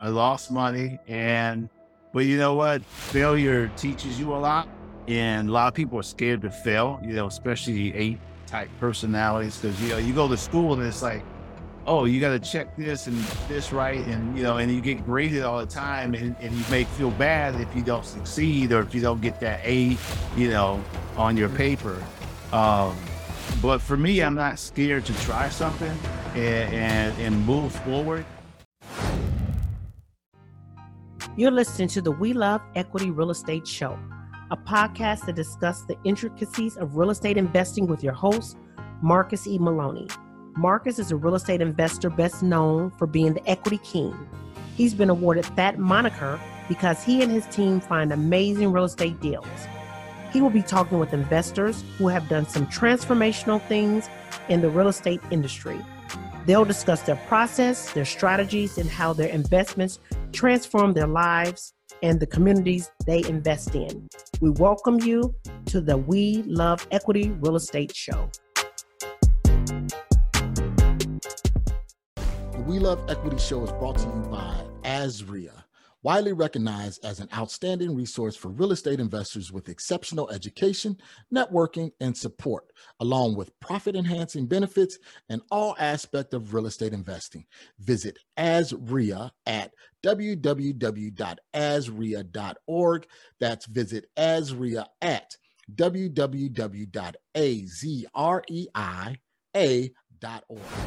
I lost money and, but you know what? Failure teaches you a lot. And a lot of people are scared to fail, you know, especially eight type personalities. Cause, you know, you go to school and it's like, oh, you got to check this and this right. And, you know, and you get graded all the time and, and you may feel bad if you don't succeed or if you don't get that A, you know, on your paper. Um, but for me, I'm not scared to try something and, and, and move forward. You're listening to the We Love Equity Real Estate Show, a podcast that discusses the intricacies of real estate investing with your host, Marcus E. Maloney. Marcus is a real estate investor best known for being the equity king. He's been awarded that moniker because he and his team find amazing real estate deals. He will be talking with investors who have done some transformational things in the real estate industry. They'll discuss their process, their strategies, and how their investments transform their lives and the communities they invest in. We welcome you to the We Love Equity Real Estate Show. The We Love Equity Show is brought to you by AZREIA widely recognized as an outstanding resource for real estate investors with exceptional education, networking, and support, along with profit enhancing benefits and all aspect of real estate investing. Visit AZREIA at www.azreia.org. That's visit AZREIA at www.azreia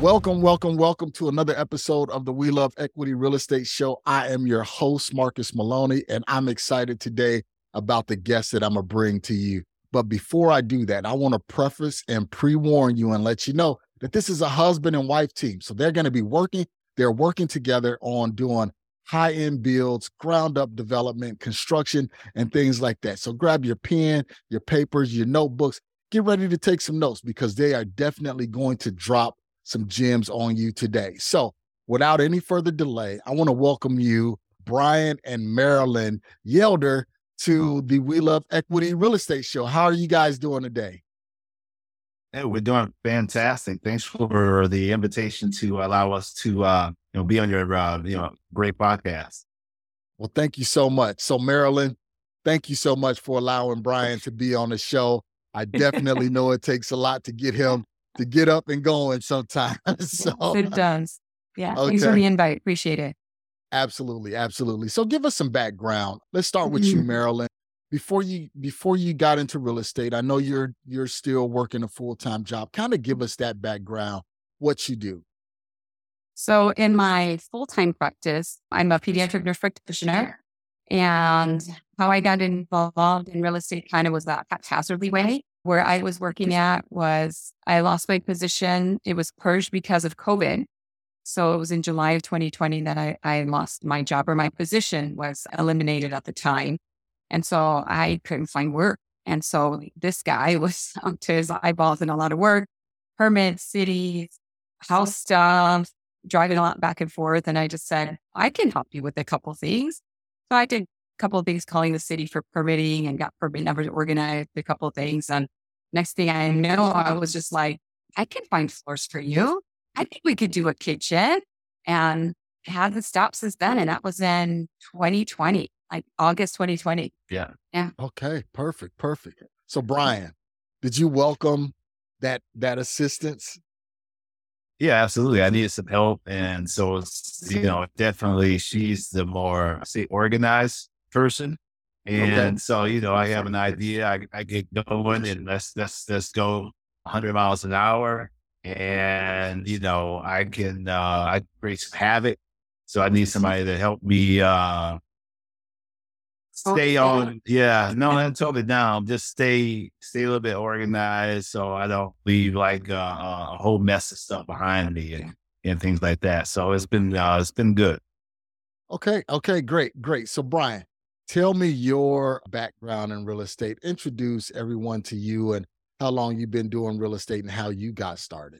Welcome, welcome, welcome to another episode of the We Love Equity Real Estate Show. I am your host, Marcus Maloney, and I'm excited today about the guest that I'm going to bring to you. But before I do that, I want to preface and pre warn you and let you know that this is a husband and wife team. So they're going to be working, they're working together on doing high end builds, ground up development, construction, and things like that. So grab your pen, your papers, your notebooks, get ready to take some notes because they are definitely going to drop some gems on you today. So, without any further delay, I want to welcome you, Brian and Marilyn Yelder, to the We Love Equity Real Estate Show. How are you guys doing today? Hey, we're doing fantastic. Thanks for the invitation to allow us to uh, you know be on your uh, you know great podcast. Well, thank you so much. So, Marilyn, thank you so much for allowing Brian to be on the show. I definitely know it takes a lot to get him to get up and going sometimes. so it does. Yeah. Okay. Thanks for the invite. Appreciate it. Absolutely, absolutely. So give us some background. Let's start with mm-hmm. you, Marilyn. Before you before you got into real estate, I know you're you're still working a full-time job. Kind of give us that background, what you do. So in my full-time practice, I'm a pediatric nurse practitioner. And how I got involved in real estate kind of was that haphazardly way. Where I was working at was I lost my position. It was purged because of COVID. So it was in July of 2020 that I, I lost my job or my position was eliminated at the time. And so I couldn't find work. And so this guy was up to his eyeballs in a lot of work, permits, cities, house stuff, driving a lot back and forth. And I just said, I can help you with a couple things. So I did a couple of things calling the city for permitting and got permit numbers organized, a couple of things. And next thing I know, I was just like, I can find floors for you. I think we could do a kitchen and hasn't stopped since then. And that was in 2020, like August 2020. Yeah. Yeah. Okay. Perfect. Perfect. So Brian, did you welcome that that assistance yeah, absolutely. I needed some help. And so, it's, you know, definitely she's the more, say, organized person. And okay. so, you know, I have an idea. I, I get going and let's, let's, let's go 100 miles an hour. And, you know, I can, uh, I create some havoc. So I need somebody to help me, uh, Oh, stay on. Yeah, no, I told it down. Just stay, stay a little bit organized, so I don't leave like uh, a whole mess of stuff behind me and, and things like that. So it's been, uh, it's been good. Okay. Okay. Great. Great. So Brian, tell me your background in real estate. Introduce everyone to you and how long you've been doing real estate and how you got started.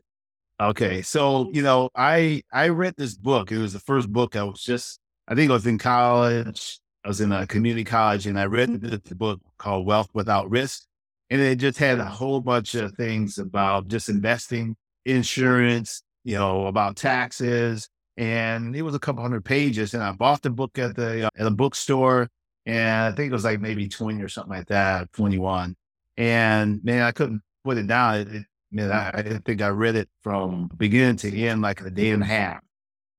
Okay. So, you know, I I read this book. It was the first book I was just I think I was in college I was in a community college and I read mm-hmm. the book called Wealth Without Risk. And it just had a whole bunch of things about just investing, insurance, you know, about taxes, and it was a couple hundred pages. And I bought the book at the uh, at a bookstore, and I think it was like maybe twenty or something like that, twenty one. And man, I couldn't put it down. It, it, man, I, I think I read it from beginning to end like a day and a half.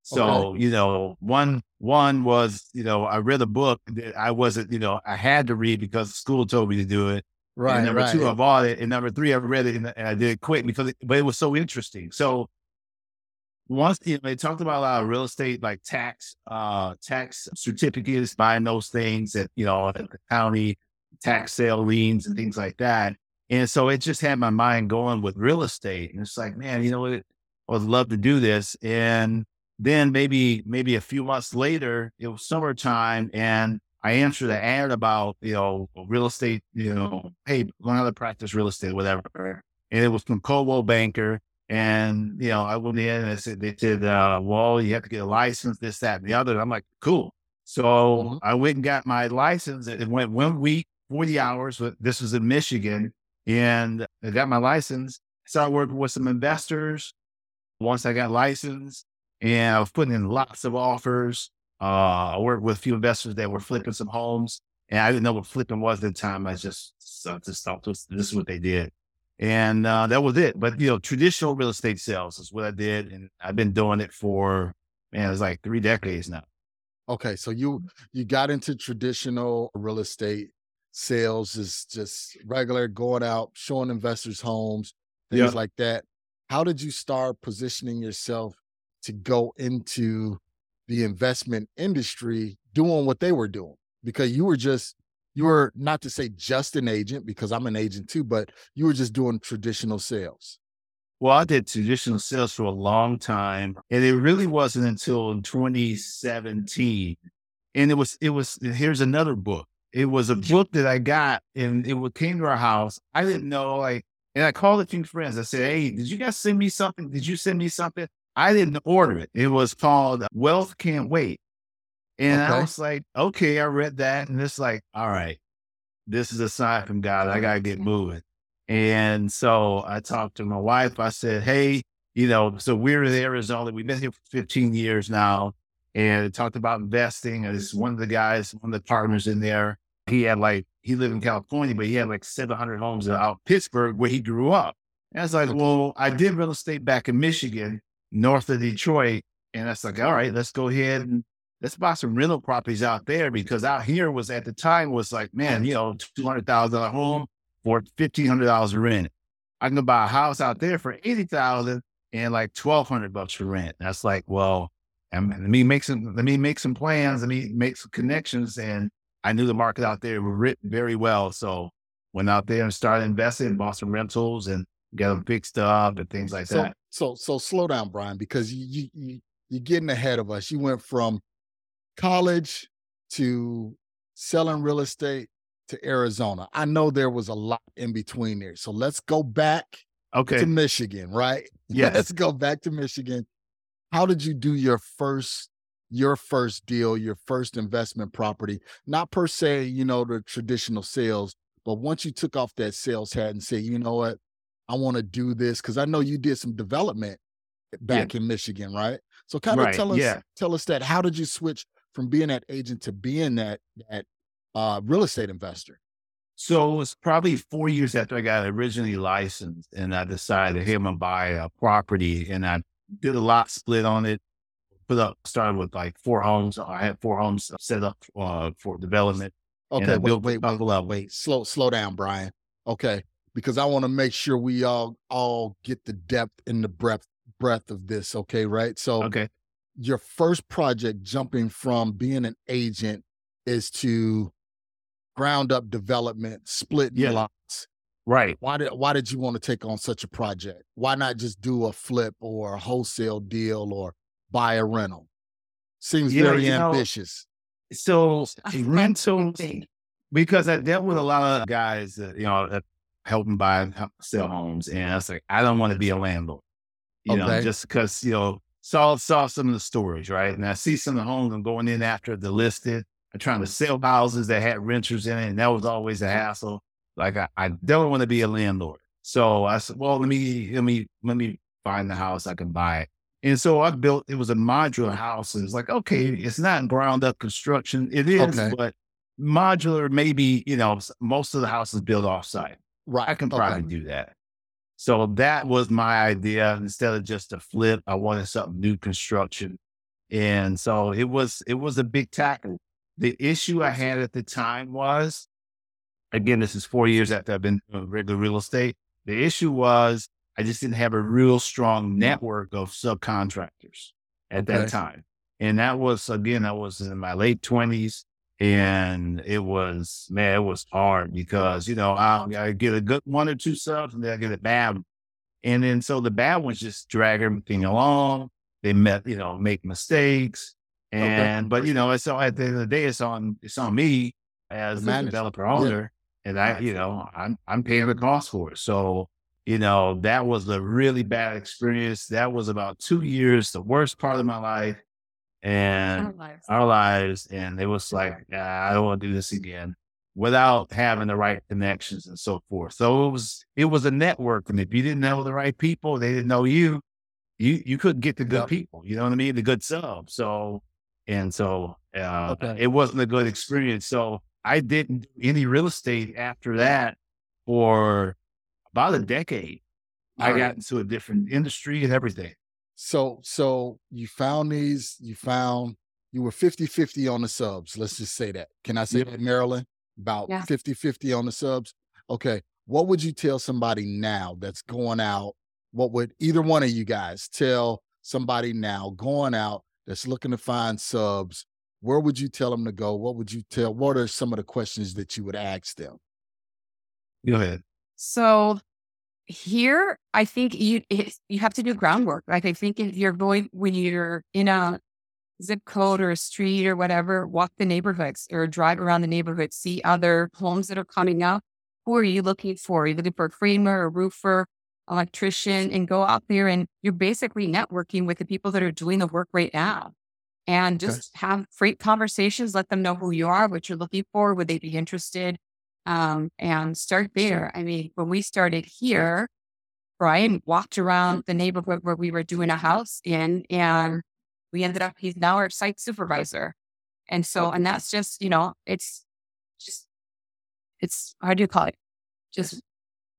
So, okay. you know, one one was, you know, I read a book that I wasn't, you know, I had to read because school told me to do it. Right. And number right. two, I bought it. And number three, I read it and, and I did it quick because it, but it was so interesting. So once you know, they talked about a lot of real estate, like tax, uh, tax certificates, buying those things at, you know, at the county, tax sale liens and things like that. And so it just had my mind going with real estate. And it's like, man, you know what? I would love to do this. And then maybe maybe a few months later, it was summertime, and I answered an ad about you know real estate. You know, hey, learn how to practice real estate, whatever. And it was from Coldwell Banker. And you know, I went in and I said they said, uh, "Well, you have to get a license, this, that, and the other." And I'm like, "Cool." So mm-hmm. I went and got my license. It went one week, forty hours. This was in Michigan, and I got my license. Started working with some investors. Once I got licensed, and I was putting in lots of offers. Uh, I worked with a few investors that were flipping some homes, and I didn't know what flipping was at the time. I just, just thought this, this is what they did. And uh, that was it. But, you know, traditional real estate sales is what I did. And I've been doing it for, man, it's like three decades now. Okay. So you, you got into traditional real estate sales is just regular going out, showing investors homes, things yeah. like that. How did you start positioning yourself to go into the investment industry doing what they were doing because you were just you were not to say just an agent because I'm an agent too, but you were just doing traditional sales. Well, I did traditional sales for a long time, and it really wasn't until 2017. And it was it was here's another book. It was a mm-hmm. book that I got, and it came to our house. I didn't know like, and I called a few friends. I said, "Hey, did you guys send me something? Did you send me something?" I didn't order it. It was called uh, Wealth Can't Wait. And okay. I was like, okay, I read that. And it's like, all right, this is a sign from God. I got to get moving. And so I talked to my wife. I said, hey, you know, so we're in Arizona. We've been here for 15 years now. And talked about investing. And it's one of the guys, one of the partners in there. He had like, he lived in California, but he had like 700 homes out Pittsburgh where he grew up. And I was like, well, I did real estate back in Michigan north of Detroit. And that's like, all right, let's go ahead and let's buy some rental properties out there because out here was at the time was like, man, you know, two hundred thousand dollar home for fifteen hundred dollars rent. I can buy a house out there for eighty thousand and like twelve hundred bucks for rent. That's like, well, let me make some let me make some plans, let me make some connections. And I knew the market out there written very well. So went out there and started investing, bought some rentals and get them fixed up and things like so, that. So, so slow down, Brian, because you, you, you're getting ahead of us. You went from college to selling real estate to Arizona. I know there was a lot in between there. So let's go back okay. to Michigan, right? Yeah. let's go back to Michigan. How did you do your first your first deal, your first investment property? Not per se, you know, the traditional sales, but once you took off that sales hat and say, you know what, I want to do this because I know you did some development back yeah. in Michigan, right? So kind of right. tell us yeah. tell us that how did you switch from being that agent to being that that uh, real estate investor? So it was probably four years after I got originally licensed, and I decided, hey, I'm gonna buy a property, and I did a lot split on it. Put up, started with like four homes. I had four homes set up uh, for development. Okay, wait, wait, wait, wait, slow, slow down, Brian. Okay, because I want to make sure we all all get the depth and the breadth breadth of this. Okay, right? So okay, your first project jumping from being an agent is to ground up development, split yeah. lots. Right. Why did why did you want to take on such a project? Why not just do a flip or a wholesale deal or buy a rental? Seems yeah, very ambitious. Know, so rental because I dealt with a lot of guys that you know helping buy sell homes. And I was like, I don't want to be a landlord, you okay. know, just because, you know, saw, saw some of the stories, right? And I see some of the homes I'm going in after the listed. I'm trying to sell houses that had renters in it. And that was always a hassle. Like I, I don't want to be a landlord. So I said, well, let me, let me, let me find the house I can buy it. And so I built, it was a modular house. And it's like, okay, it's not ground up construction. It is, Okay. but modular, maybe, you know, most of the houses built off site. Right. I can Okay. probably do that. So that was my idea. Instead of just a flip, I wanted something new construction. And so it was, it was a big tackle. The issue I had at the time was, again, this is four years after I've been doing regular real estate. The issue was I just didn't have a real strong network of subcontractors at Okay. that time. And that was, again, I was in my late twenties and it was, man, it was hard because, you know, I, I get a good one or two subs and then I get a bad. one. And then so the bad ones just drag everything along. They met, you know, make mistakes. Okay. And, but you know, it's all at the end of the day, it's on, it's on me as The developer owner. And I, you know, I'm, I'm paying the cost for it. So, you know, that was a really bad experience. That was about two years, the worst part of my life and Our lives. our lives. And it was like, "Ah, I don't want to do this again without having the right connections and so forth. So it was, it was a network. And if you didn't know the right people, they didn't know you, you, you couldn't get the good people. You know what I mean? The good sub. So, and so, uh, Okay. it wasn't a good experience. So I didn't do any real estate after that for about a decade. I got into a different industry and everything. So so you found these, you found you were 50-50 on the subs. Let's just say that. Can I say Yep. that, Marilyn? About Yeah. 50-50 on the subs. Okay. What would you tell somebody now that's going out? What would either one of you guys tell somebody now going out that's looking to find subs? Where would you tell them to go? What would you tell? What are some of the questions that you would ask them? Go ahead. So here, I think you it, you have to do groundwork. Like I think if you're going when you're in a zip code or a street or whatever, walk the neighborhoods or drive around the neighborhood, see other homes that are coming up. Who are you looking for? Are you looking for a framer, a roofer, electrician, and go out there and you're basically networking with the people that are doing the work right now. And Okay. just have great conversations, let them know who you are, what you're looking for, would they be interested? Um, and start there. I mean, when we started here, Brian walked around the neighborhood where we were doing a house in, and we ended up, he's now our site supervisor. And so, and that's just, you know, it's just, it's, how do you call it? Just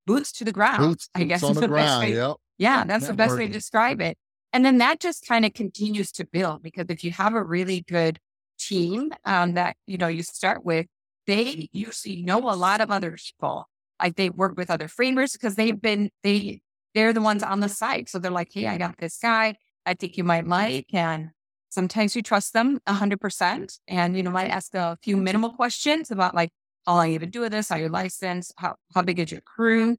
boots to the ground. Boots, I guess boots on the the ground. Yep. yeah, that's the best way to describe it. And then that just kind of continues to build because if you have a really good team um, that you know you start with, they usually know a lot of other people. Like they work with other framers because they've been they they're the ones on the site. So they're like, hey, I got this guy. I think you might like, and sometimes you trust them hundred percent, and you know might ask a few minimal questions about like how long you've been doing this, how your license, how how big is your crew,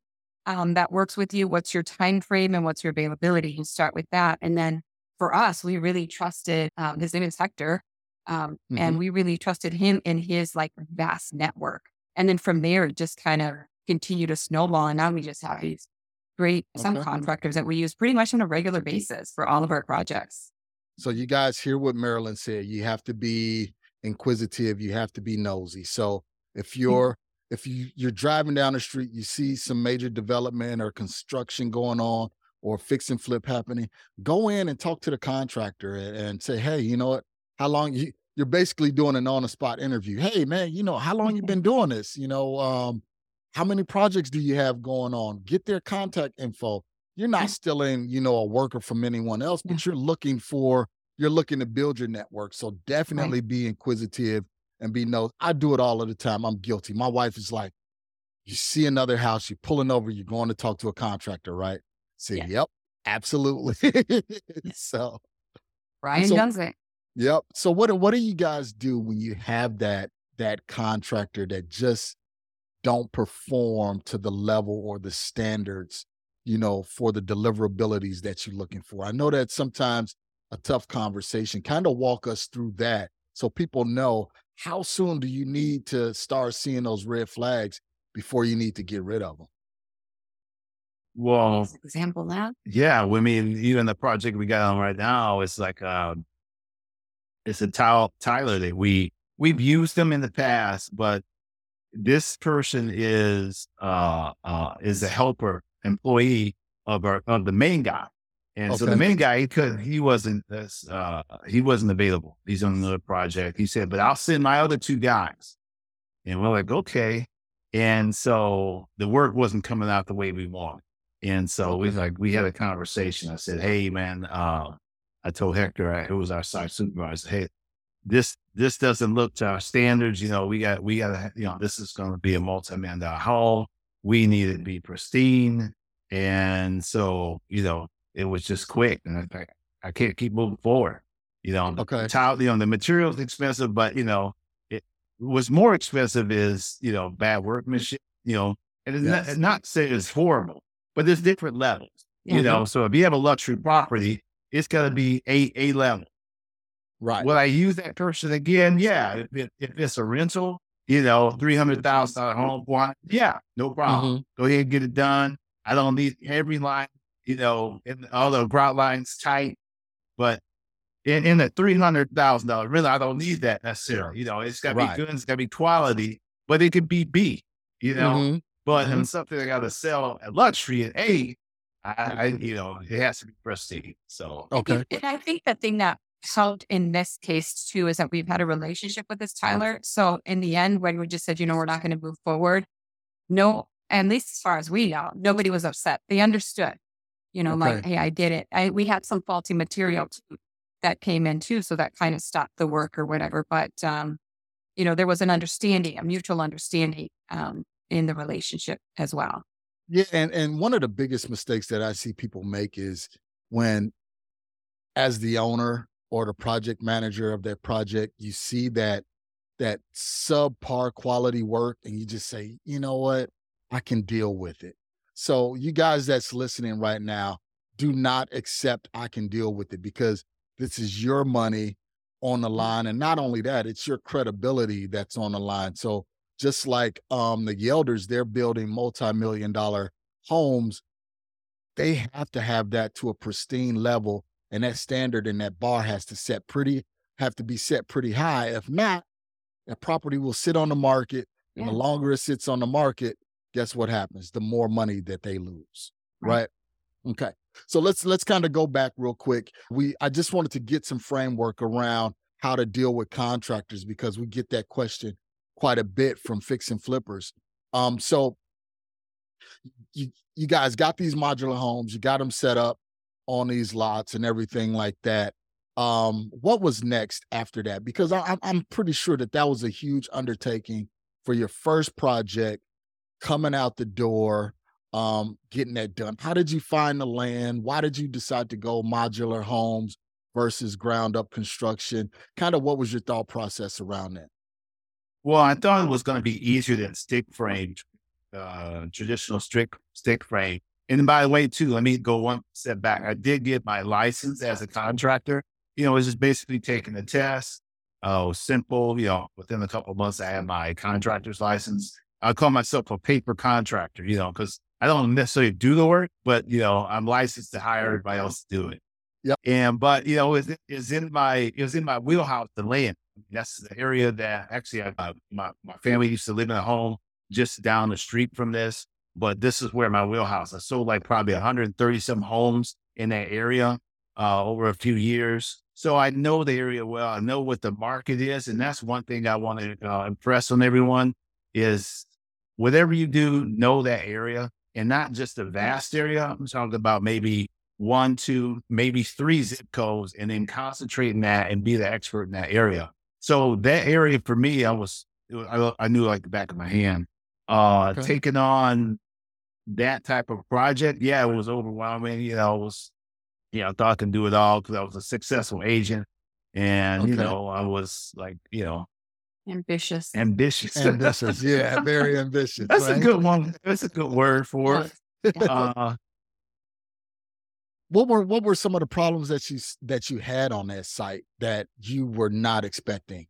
um, that works with you. What's your time frame and what's your availability? You start with that, and then for us, we really trusted. Um, his name is Hector, um, and we really trusted him and his like vast network. And then from there, it just kind of continued to snowball, and now we just have these great Okay. subcontractors that we use pretty much on a regular basis for all of our projects. So you guys hear what Marilyn said. You have to be inquisitive. You have to be nosy. So if you're if you you're driving down the street, you see some major development or construction going on or fix and flip happening, go in and talk to the contractor and, and say, hey, you know what? How long you you're basically doing an on the spot interview. Hey man, you know, how long you've been doing this? You know, um, how many projects do you have going on? Get their contact info you're not stealing, you know, a worker from anyone else, but you're looking for, you're looking to build your network. So definitely be inquisitive and be no. I do it all of the time. I'm guilty. My wife is like, you see another house, you're pulling over, you're going to talk to a contractor, right? Say, Yeah. yep, absolutely. so Brian So- does it. Yep. So what do- what do you guys do when you have that that contractor that just don't perform to the level or the standards, you know, for the deliverabilities that you're looking for? I know that sometimes a tough conversation. Kind of walk us through that so people know how soon do you need to start seeing those red flags before you need to get rid of them. Well, example of that. yeah, I mean, even the project we got on right now, it's like, uh, it's a tiler, tiler that we, we've used them in the past, but this person is, uh, uh, is a helper employee of our, of the main guy. And okay. so the main guy, he couldn't, he wasn't, uh, he wasn't available. He's on another project. He said, but I'll send my other two guys. And we're like, okay. And so the work wasn't coming out the way we wanted. And so we like, we had a conversation. I said, Hey man, uh, I told Hector, who was our site supervisor, Hey, this, this doesn't look to our standards. You know, we got, we got to, you know, this is going to be a multi-million dollar hall. We need it to be pristine. And so, you know, it was just quick. And I, I can't keep moving forward. You know, okay. Tile, you know, the material's expensive, but you know, it was more expensive is, you know, bad workmanship, you know, and it's yes. not, not say it's horrible, but there's different levels, you mm-hmm. know. So if you have a luxury property, it's got to be a, a level. Right. Will I use that person again? Yeah. If, it, if it's a rental, you know, $300,000 home, one, yeah, no problem. Mm-hmm. Go ahead and get it done. I don't need every line you know, and all the grout lines tight. But in, in the three hundred thousand dollars, really, I don't need that necessarily. You know, it's got to right. be good, it's got to be quality, but it could be B. You know, mm-hmm. but mm-hmm. something I got to sell at luxury at A, I, I, you know, it has to be prestige. So okay, and I think the thing that helped in this case too is that we've had a relationship with this tiler. So in the end, when we just said, you know, we're not going to move forward, no, at least as far as we know, nobody was upset. They understood you know, okay. like, hey, I did it. I, we had some faulty material too, that came in too. So that kind of stopped the work or whatever. But, um, you know, there was an understanding, a mutual understanding um, in the relationship as well. Yeah. And, and one of the biggest mistakes that I see people make is when, as the owner or the project manager of that project, you see that that subpar quality work and you just say, you know what, I can deal with it. So, you guys that's listening right now, do not accept I can deal with it because this is your money on the mm. line. And not only that, it's your credibility that's on the line. So, just like um, the Yelders, they're building multi million dollar homes. They have to have that to a pristine level. And that standard and that bar has to set pretty, have to be set pretty high. If not, that property will sit on the market. And yeah. the longer it sits on the market, guess what happens? The more money that they lose. Right. right? Okay. So let's let's kind of go back real quick. We I just wanted to get some framework around how to deal with contractors because we get that question quite a bit from fix and flippers. Um, so you you guys got these modular homes, you got them set up on these lots and everything like that. Um, what was next after that? Because I, I'm pretty sure that that was a huge undertaking for your first project coming out the door, um, getting that done. How did you find the land? Why did you decide to go modular homes versus ground up construction? Kind of what was your thought process around that? Well, I thought it was going to be easier than stick frame, uh, traditional stick stick frame. And by the way, too, let me go one step back. I did get my license as a contractor. You know, it's just basically taking the test. Oh, simple. You know, within a couple months, I had my contractor's license. I call myself a paper contractor, you know, because I don't necessarily do the work, but you know, I'm licensed to hire everybody else to do it. Yep. And but you know, it is in my it was in my wheelhouse to land. That's the area that actually I, uh, my my family used to live in a home just down the street from this. But this is where my wheelhouse. I sold like probably 130 some homes in that area uh, over a few years. So I know the area well. I know what the market is, and that's one thing I want to uh, impress on everyone is whatever you do, know that area and not just a vast area. I'm talking about maybe one, two, maybe three zip codes and then concentrate in that and be the expert in that area. So that area for me, I was, I, I knew like the back of my hand. Uh, okay. taking on that type of project, yeah, it was overwhelming. You know, it was, you know, I thought I could do it all because I was a successful agent. And, okay. you know, I was like, you know, Ambitious. Ambitious. Ambitious. Yeah, very ambitious. That's right? a good one. That's a good word for it. Uh, what were what were some of the problems that you that you had on that site that you were not expecting?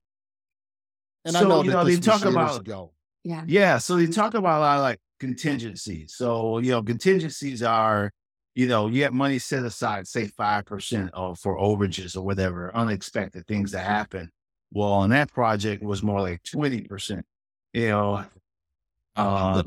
And so, I know you know they talk about ago. yeah yeah. So they talk about a lot of like contingencies. So you know contingencies are you know you have money set aside, say five percent for overages or whatever unexpected things that happen. Well, on that project was more like 20%, you know. Uh,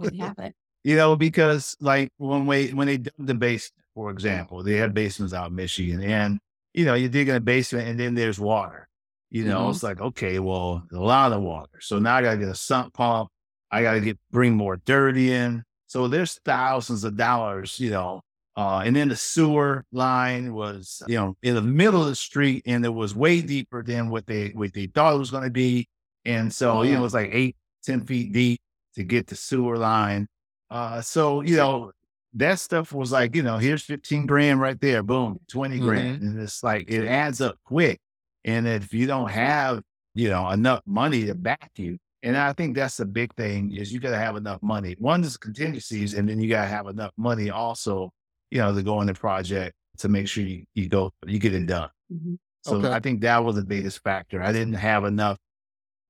you know, because like when we when they did the base, for example. They had basements out in Michigan. And, you know, you dig in a basement and then there's water. You know, Mhm. it's like, okay, well, a lot of water. So now I gotta get a sump pump. I gotta get bring more dirt in. So there's thousands of dollars, you know. Uh, and then the sewer line was, you know, in the middle of the street and it was way deeper than what they what they thought it was gonna be. And so, you know, it was like eight, ten feet deep to get the sewer line. Uh, so, you know, that stuff was like, you know, here's 15 grand right there, boom, 20 grand. And it's like, it adds up quick. And if you don't have, you know, enough money to back you, and I think that's the big thing is you got to have enough money. One is contingencies, and then you got to have enough money also, you know, to go in the project to make sure you, you go, you get it done. Mhm. So Okay. I think that was the biggest factor. I didn't have enough,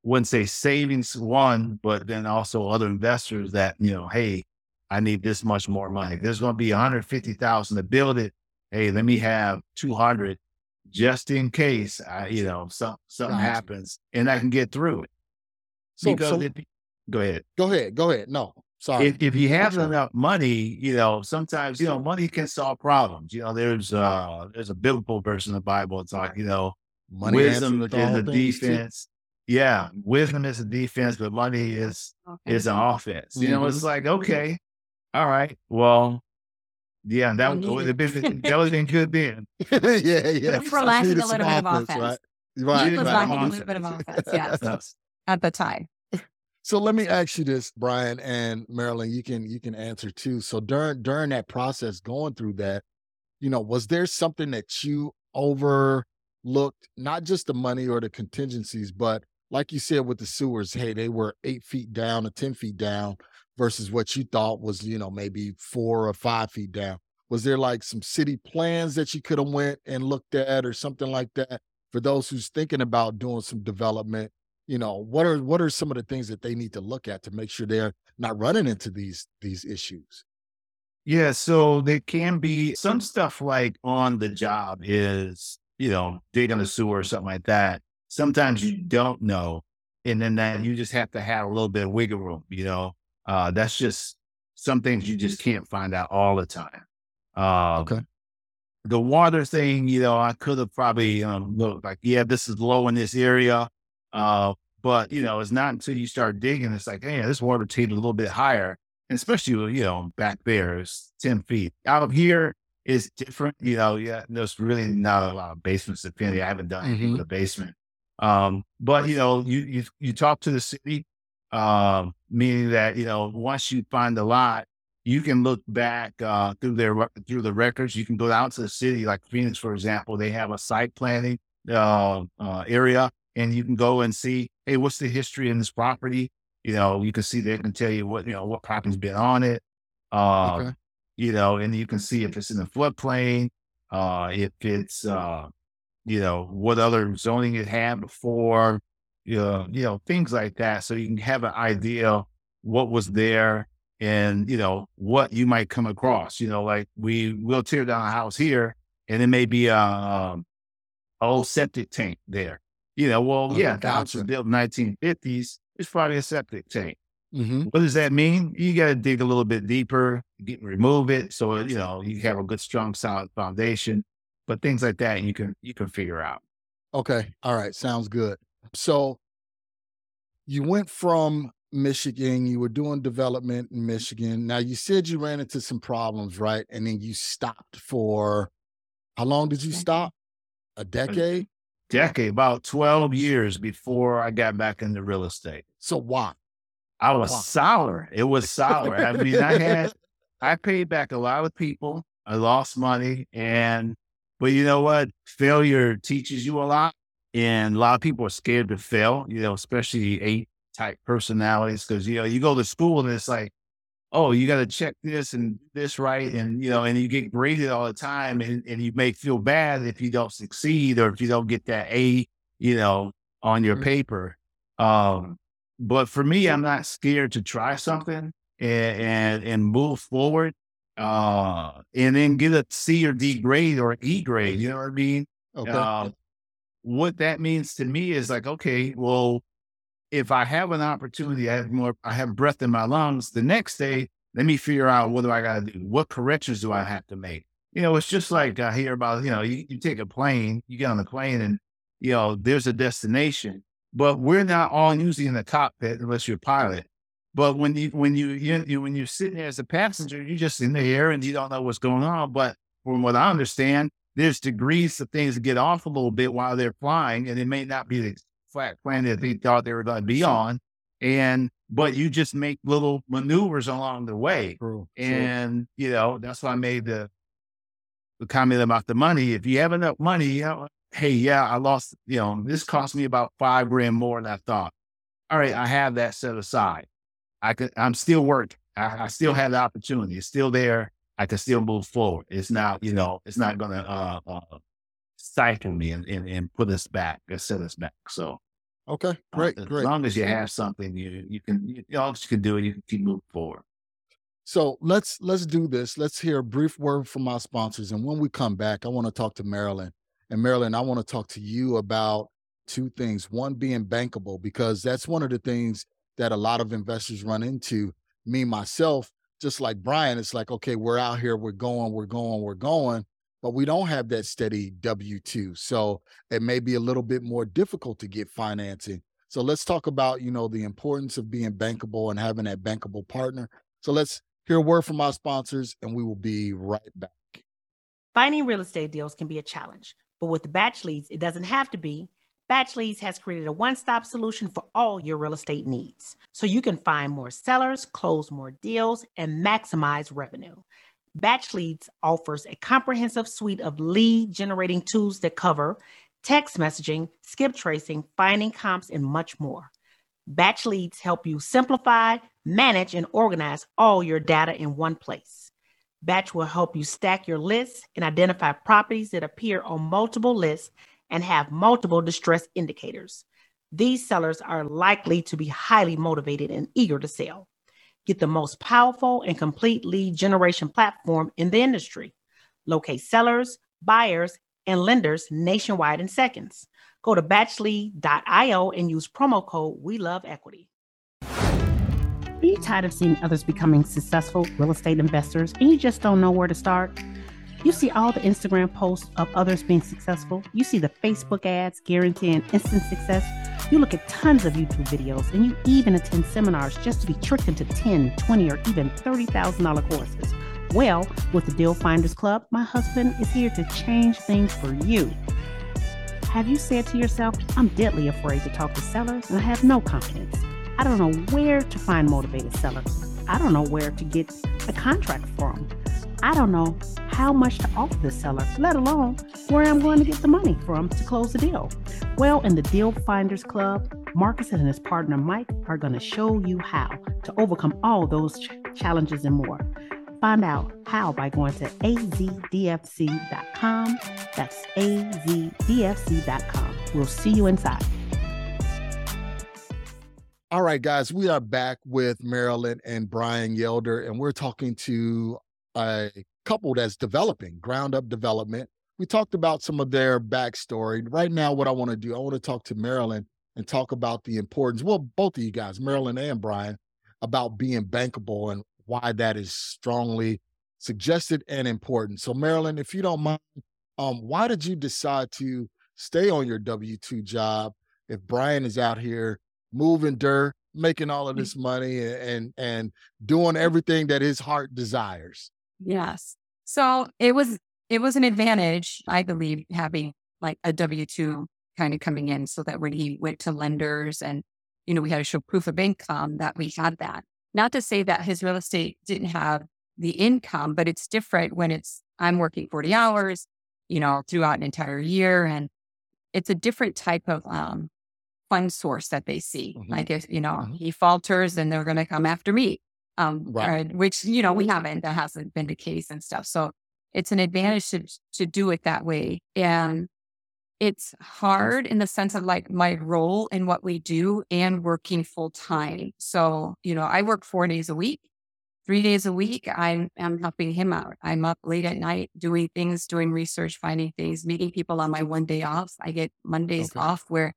wouldn't say savings one, but then also other investors that, you know, hey, I need this much more money. There's going to be 150,000 to build it. Hey, let me have 200 just in case I, you know, some, something happens and I can get through it. So, because so if, go ahead. go ahead, go ahead. No, sorry. If, if you have enough money, you know, sometimes, you know, money can solve problems. You know, there's, uh, there's a biblical verse in the Bible. It's like, you know, Money wisdom is a things, too. defense. Yeah, wisdom is a defense, but money is is an offense. You know, Mm-hmm. it's like okay, all right, well, yeah, that Don't would oh, need have been that would have been good then. yeah, yeah. We were lacking a little bit of offense, offense. Right. He Right. Was right. right. lacking a little bit of offense, yes, Yes. at the time. So let me ask you this, Brian and Marilyn. You can you can answer too. So during during that process, going through that, you know, was there something that you overlooked? Not just the money or the contingencies, but like you said with the sewers, hey, they were eight feet down or ten feet down versus what you thought was, you know, maybe four or five feet down. Was there like some city plans that you could have went and looked at or something like that for those who's thinking about doing some development? you know what are what are some of the things that they need to look at to make sure they're not running into these these issues Yeah, so there can be some stuff like on the job is, you know, digging a sewer or something like that. Sometimes you don't know. And then that you just have to have a little bit of wiggle room, you know. Uh that's just some things you just can't find out all the time. Uh Okay. the water thing, you know, I could have probably um looked like, yeah, this is low in this area. Uh, but you know, it's not until you start digging, it's like, hey, this water table a little bit higher and especially you know back there is 10 feet out of here is different you know yeah there's really not a lot of basements to depending i haven't done anything with a basement um but you know you you, you talk to the city um meaning that you know once you find the lot you can look back uh through their through the records you can go out to the city like phoenix for example they have a site planning uh, uh area and you can go and see hey what's the history in this property you know, you can see they can tell you what, you know, what property's been on it. Uh, Okay. you know, and you can see if it's in the floodplain, uh, if it's, uh, you know, what other zoning it had before, you know, you know, things like that. So you can have an idea what was there and, you know, what you might come across, you know, like we will tear down a house here and it may be a, um, old septic tank there. You know, well, Okay, yeah, the house was built in 1950s. It's probably a septic tank. Mm-hmm. What does that mean? You got to dig a little bit deeper, get, remove it, so you know you have a good, strong, solid foundation. But things like that, you can you can figure out. Okay. All right. Sounds good. So you went from Michigan, you were doing development in Michigan. Now you said you ran into some problems, right? And then you stopped for how long did you stop? A uh, decade? Decade, about twelve years before I got back into real estate. So why? I was sour. It was sour. I mean, I had I paid back a lot of people. I lost money, and but you know what? Failure teaches you a lot, and a lot of people are scared to fail. You know, especially eight type personalities, because you know you go to school and it's like, oh, you got to check this and this right, and you know, and you get graded all the time, and and you may feel bad if you don't succeed or if you don't get that A, you know, on your Mhm. paper. Um, but for me, I'm not scared to try something and and, and move forward. Uh, and then get a C or D grade or E grade. You know what I mean? Okay. Uh, what that means to me is like, okay, well, if I have an opportunity, I have more, I have breath in my lungs. The next day, let me figure out what do I got to do? What corrections do I have to make? you know, it's just like I hear about, you know, you, you take a plane, you get on the plane and, you know, there's a destination, but we're not all usually in the cockpit unless you're a pilot. But when you when you, you, you when you're sitting there as a passenger, you're just in the air and you don't know what's going on. But from what I understand, there's degrees of things to get off a little bit while they're flying, and it may not be the flat plane that they thought they were going to be on. And but you just make little maneuvers along the way. True. And you know, that's why I made the the comment about the money. If you have enough money, you know, hey, yeah, I lost, you know, this cost me about five grand more than I thought. All right, I have that set aside. I could, I'm still working. I, I still have the opportunity. It's still there. I can still move forward. It's not, you know, it's not going to uh, uh, siphon me and, and, and, put us back or set us back. So, okay, great, uh, great. As long as you have something, you you can, you, all you can do it. You can keep moving forward. So let's let's do this. Let's hear a brief word from our sponsors, and when we come back, I want to talk to Marilyn. And Marilyn, I want to talk to you about two things. One being bankable, because that's one of the things that a lot of investors run into. Me, myself, just like Brian, it's like, okay, we're out here, we're going, we're going, we're going, but we don't have that steady W 2. So it may be a little bit more difficult to get financing. So let's talk about, you know, the importance of being bankable and having that bankable partner. So let's hear a word from our sponsors and we will be right back. Finding real estate deals can be a challenge, but with the Batch Leads, it doesn't have to be. Batch Leads has created a one stop solution for all your real estate needs. So you can find more sellers, close more deals, and maximize revenue. Batch Leads offers a comprehensive suite of lead generating tools that cover text messaging, skip tracing, finding comps, and much more. Batch Leads help you simplify, manage, and organize all your data in one place. Batch will help you stack your lists and identify properties that appear on multiple lists and have multiple distress indicators. These sellers are likely to be highly motivated and eager to sell. Get the most powerful and complete lead generation platform in the industry. Locate sellers, buyers, and lenders nationwide in seconds. Go to batchlead.io and use promo code We Love Equity. Are you tired of seeing others becoming successful real estate investors and you just don't know where to start? You see all the Instagram posts of others being successful. You see the Facebook ads guaranteeing instant success. You look at tons of YouTube videos and you even attend seminars just to be tricked into 10, 20, or even $30,000 courses. Well, with the Deal Finders Club, my husband is here to change things for you. Have you said to yourself, I'm deadly afraid to talk to sellers and I have no confidence? I don't know where to find motivated sellers. I don't know where to get a contract from. I don't know how much to offer the seller, let alone where I'm going to get the money from to close the deal. Well, in the Deal Finders Club, Marcus and his partner Mike are going to show you how to overcome all those ch- challenges and more. Find out how by going to azdfc.com. That's azdfc.com. We'll see you inside. All right, guys, we are back with Marilyn and Brian Yelder, and we're talking to a couple that's developing ground up development. We talked about some of their backstory. Right now, what I want to do, I want to talk to Marilyn and talk about the importance. Well, both of you guys, Marilyn and Brian, about being bankable and why that is strongly suggested and important. So, Marilyn, if you don't mind, um, why did you decide to stay on your W two job if Brian is out here moving dirt, making all of mm. this money, and and doing everything that his heart desires? Yes. So it was it was an advantage, I believe, having like a W two kind of coming in, so that when he went to lenders and you know we had to show proof of income that we had that. Not to say that his real estate didn't have the income, but it's different when it's I'm working forty hours, you know, throughout an entire year, and it's a different type of um, fund source that they see. Mm-hmm. Like if you know mm-hmm. he falters, then they're going to come after me um, right. which you know we haven't. That hasn't been the case and stuff. So it's an advantage to to do it that way, and it's hard in the sense of like my role in what we do and working full time. So you know, I work four days a week. Three days a week, I'm, I'm helping him out. I'm up late at night doing things, doing research, finding things, meeting people on my one day off. I get Mondays okay. off where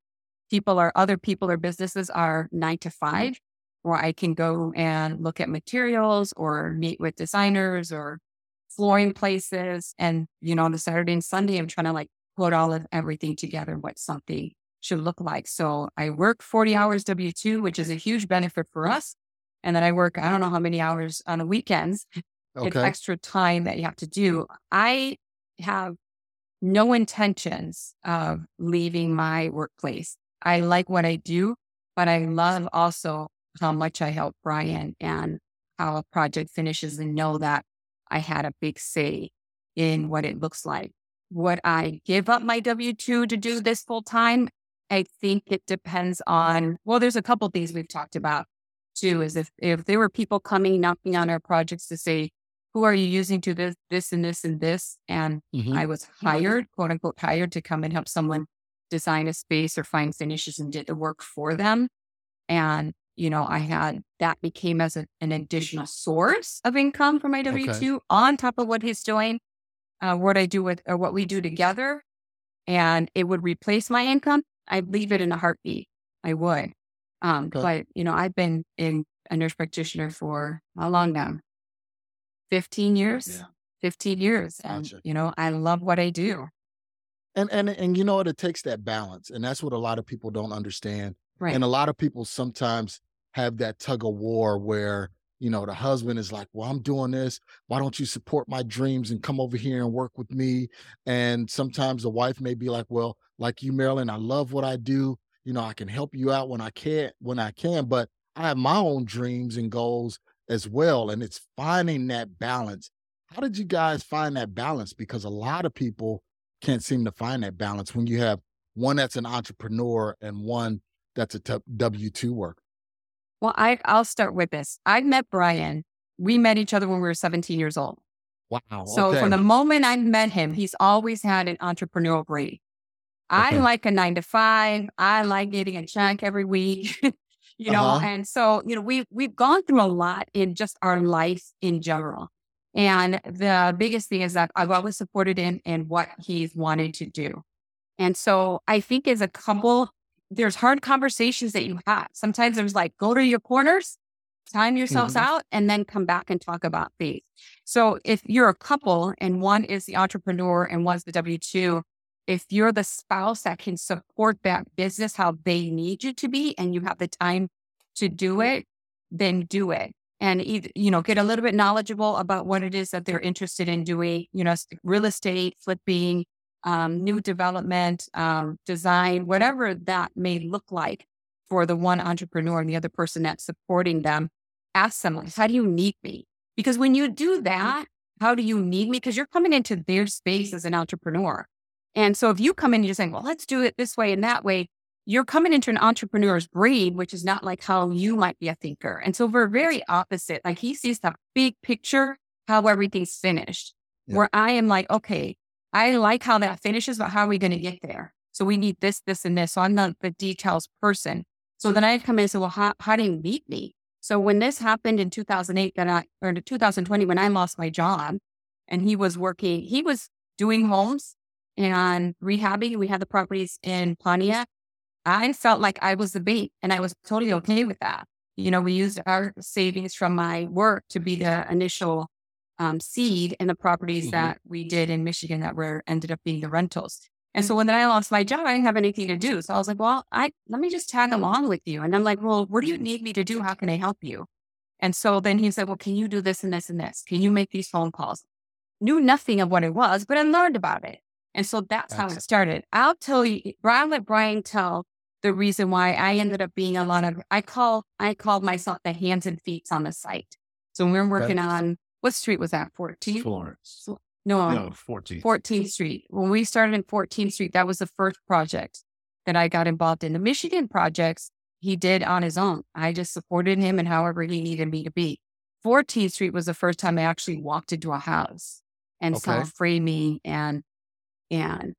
people are other people or businesses are nine to five or I can go and look at materials or meet with designers or flooring places. And, you know, on the Saturday and Sunday, I'm trying to like put all of everything together, what something should look like. So I work 40 hours W 2, which is a huge benefit for us. And then I work, I don't know how many hours on the weekends. Okay. It's extra time that you have to do. I have no intentions of leaving my workplace. I like what I do, but I love also how much I help Brian and how a project finishes and know that I had a big say in what it looks like. Would I give up my W 2 to do this full time? I think it depends on, well, there's a couple things we've talked about too, is if, if there were people coming knocking on our projects to say, who are you using to this, this and this and this? And mm-hmm. I was hired, quote unquote, hired to come and help someone design a space or find finishes and did the work for them. And, you know, I had that became as a, an additional source of income for my W 2 okay. on top of what he's doing uh, what I do with or what we do together, and it would replace my income, I'd leave it in a heartbeat. I would. Um, okay. But you know, I've been in a nurse practitioner for how long now? Fifteen years. Yeah. Fifteen years, and you know, I love what I do. And and and you know what? It takes that balance, and that's what a lot of people don't understand. Right. And a lot of people sometimes have that tug of war where you know, the husband is like, well, I'm doing this. Why don't you support my dreams and come over here and work with me? And sometimes the wife may be like, well, like you, Marilyn, I love what I do. You know, I can help you out when I can, when I can, but I have my own dreams and goals as well. And it's finding that balance. How did you guys find that balance? Because a lot of people can't seem to find that balance when you have one that's an entrepreneur and one that's a W 2 worker. Well, I, I'll start with this. I met Brian. We met each other when we were 17 years old. Wow. So okay. from the moment I met him, he's always had an entrepreneurial brain. I okay. like a nine to five. I like getting a check every week, you know. Uh-huh. And so, you know, we we've gone through a lot in just our life in general. And the biggest thing is that I've always supported him in what he's wanted to do. And so I think as a couple, there's hard conversations that you have. Sometimes there's like, go to your corners, time yourselves mm-hmm. out, and then come back and talk about these. So if you're a couple and one is the entrepreneur and one's the W 2, if you're the spouse that can support that business how they need you to be and you have the time to do it, then do it. And either, you know, get a little bit knowledgeable about what it is that they're interested in doing, you know, real estate, flipping, um, new development, um, design, whatever that may look like for the one entrepreneur and the other person that's supporting them, ask them, how do you need me? Because when you do that, how do you need me? Because you're coming into their space as an entrepreneur. And so if you come in and you're saying, well, let's do it this way and that way, you're coming into an entrepreneur's brain, which is not like how you might be a thinker. And so we're very opposite. Like he sees the big picture, how everything's finished, yeah. where I am like, okay, I like how that finishes, but how are we going to get there? So we need this, this, and this. So I'm not the details person. So then I come in and say, well, how, how do you meet me? So when this happened in 2008, that I, or 2020, when I lost my job and he was working, he was doing homes and rehabbing. We had the properties in Pontiac. I felt like I was the bait and I was totally okay with that. You know, we used our savings from my work to be the initial um, seed in the properties mm-hmm. that we did in Michigan that were ended up being the rentals. And so when I lost my job, I didn't have anything to do. So I was like, well, I let me just tag along with you. And I'm like, well, what do you need me to do? How can I help you? And so then he said, well, can you do this and this and this? Can you make these phone calls? Knew nothing of what it was, but I learned about it. And so that's, how it started. I'll tell you, I'll let Brian tell the reason why I ended up being a lot of, I call, I called myself the hands and feet on the site. So when we're working on what street was that? 14th? Florence. No, no, 14th. 14th Street. When we started in 14th Street, that was the first project that I got involved in. The Michigan projects he did on his own. I just supported him and however he needed me to be. 14th Street was the first time I actually walked into a house and okay. saw framing and and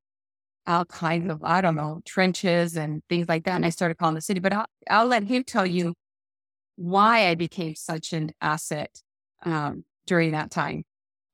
all kinds of I don't know trenches and things like that. And I started calling the city. But I'll, I'll let him tell you why I became such an asset um, during that time.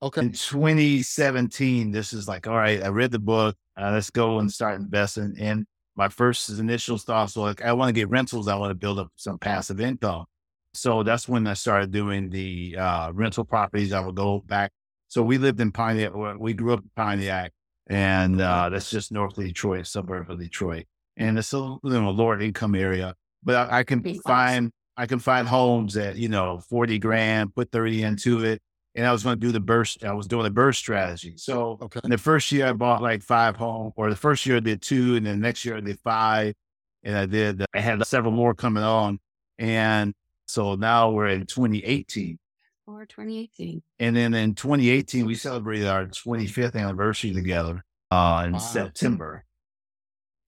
Okay. In 2017, this is like, all right, I read the book. Uh, let's go and start investing. And my first initial thoughts were like, I want to get rentals. I want to build up some passive income. So that's when I started doing the uh, rental properties. I would go back So we lived in Pontiac. We grew up in Pontiac, and uh, that's just north of Detroit, suburb of Detroit, and it's a you know, lower income area. But I, I can find I can find homes at you know forty grand, put thirty into it, and I was going to do the BRRRR. I was doing the BRRRR strategy. So okay. in the first year, I bought like five homes, or the first year I did two, and then next year I did five, and I did. I had several more coming on, and so now we're in 2018. Or 2018. And then in 2018, we celebrated our 25th anniversary together uh, in wow. September.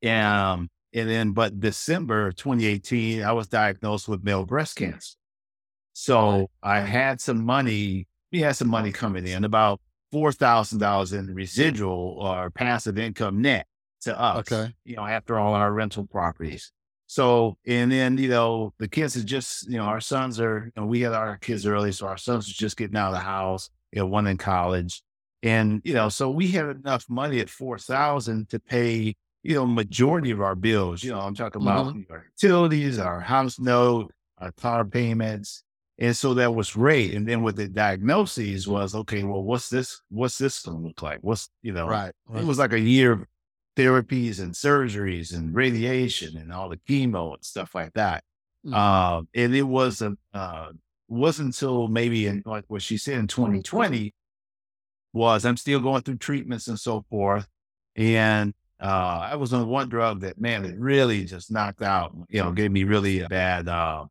And, um, and then, but December 2018, I was diagnosed with male breast cancer. So I had some money, we had some money coming in, about $4,000 in residual or passive income net to us. Okay. You know, after all our rental properties. So, and then, you know, the kids are just, you know, our sons are, know, we had our kids early. So our sons are just getting out of the house, you know, one in college. And, you know, so we had enough money at 4,000 to pay, you know, majority of our bills. You know, I'm talking about mm-hmm. our utilities, our house note, our car payments. And so that was great. And then with the diagnoses was, okay, well, what's this, what's this going to look like? What's, you know, right, right. It was like a year of therapies and surgeries and radiation and all the chemo and stuff like that. Mm-hmm. Uh, and it wasn't uh, wasn't until maybe in like what she said in 2020 was I'm still going through treatments and so forth. And uh, I was on one drug that man, it really just knocked out, you know, gave me really a bad uh,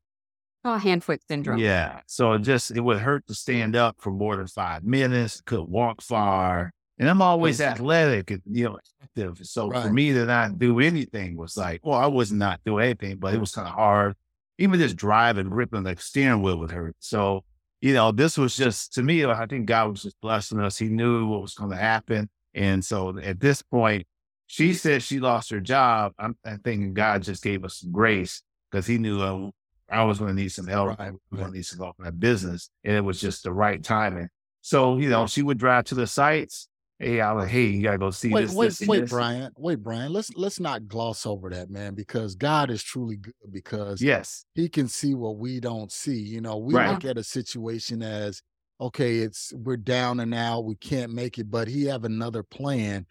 Oh, hand foot syndrome. Yeah. So it just it would hurt to stand up for more than five minutes, couldn't walk far. And I'm always athletic and, you know, active. So right. for me to not do anything was like, well, I was not doing anything, but it was kind of hard. Even just driving, ripping the steering wheel would hurt. So, you know, this was just, to me, I think God was just blessing us. He knew what was going to happen. And so at this point, she said she lost her job. I'm, I'm thinking God just gave us some grace because he knew uh, I was going to need some help. Right. I was going to need some help in my business. And it was just the right timing. So, you know, she would drive to the sites Hey, I like, hey, you gotta go see wait, this. Wait, this, wait, this. Brian. Wait, Brian. Let's let's not gloss over that, man, because God is truly good because yes, He can see what we don't see. You know, we right. look at a situation as okay, it's we're down and out, we can't make it, but He have another plan,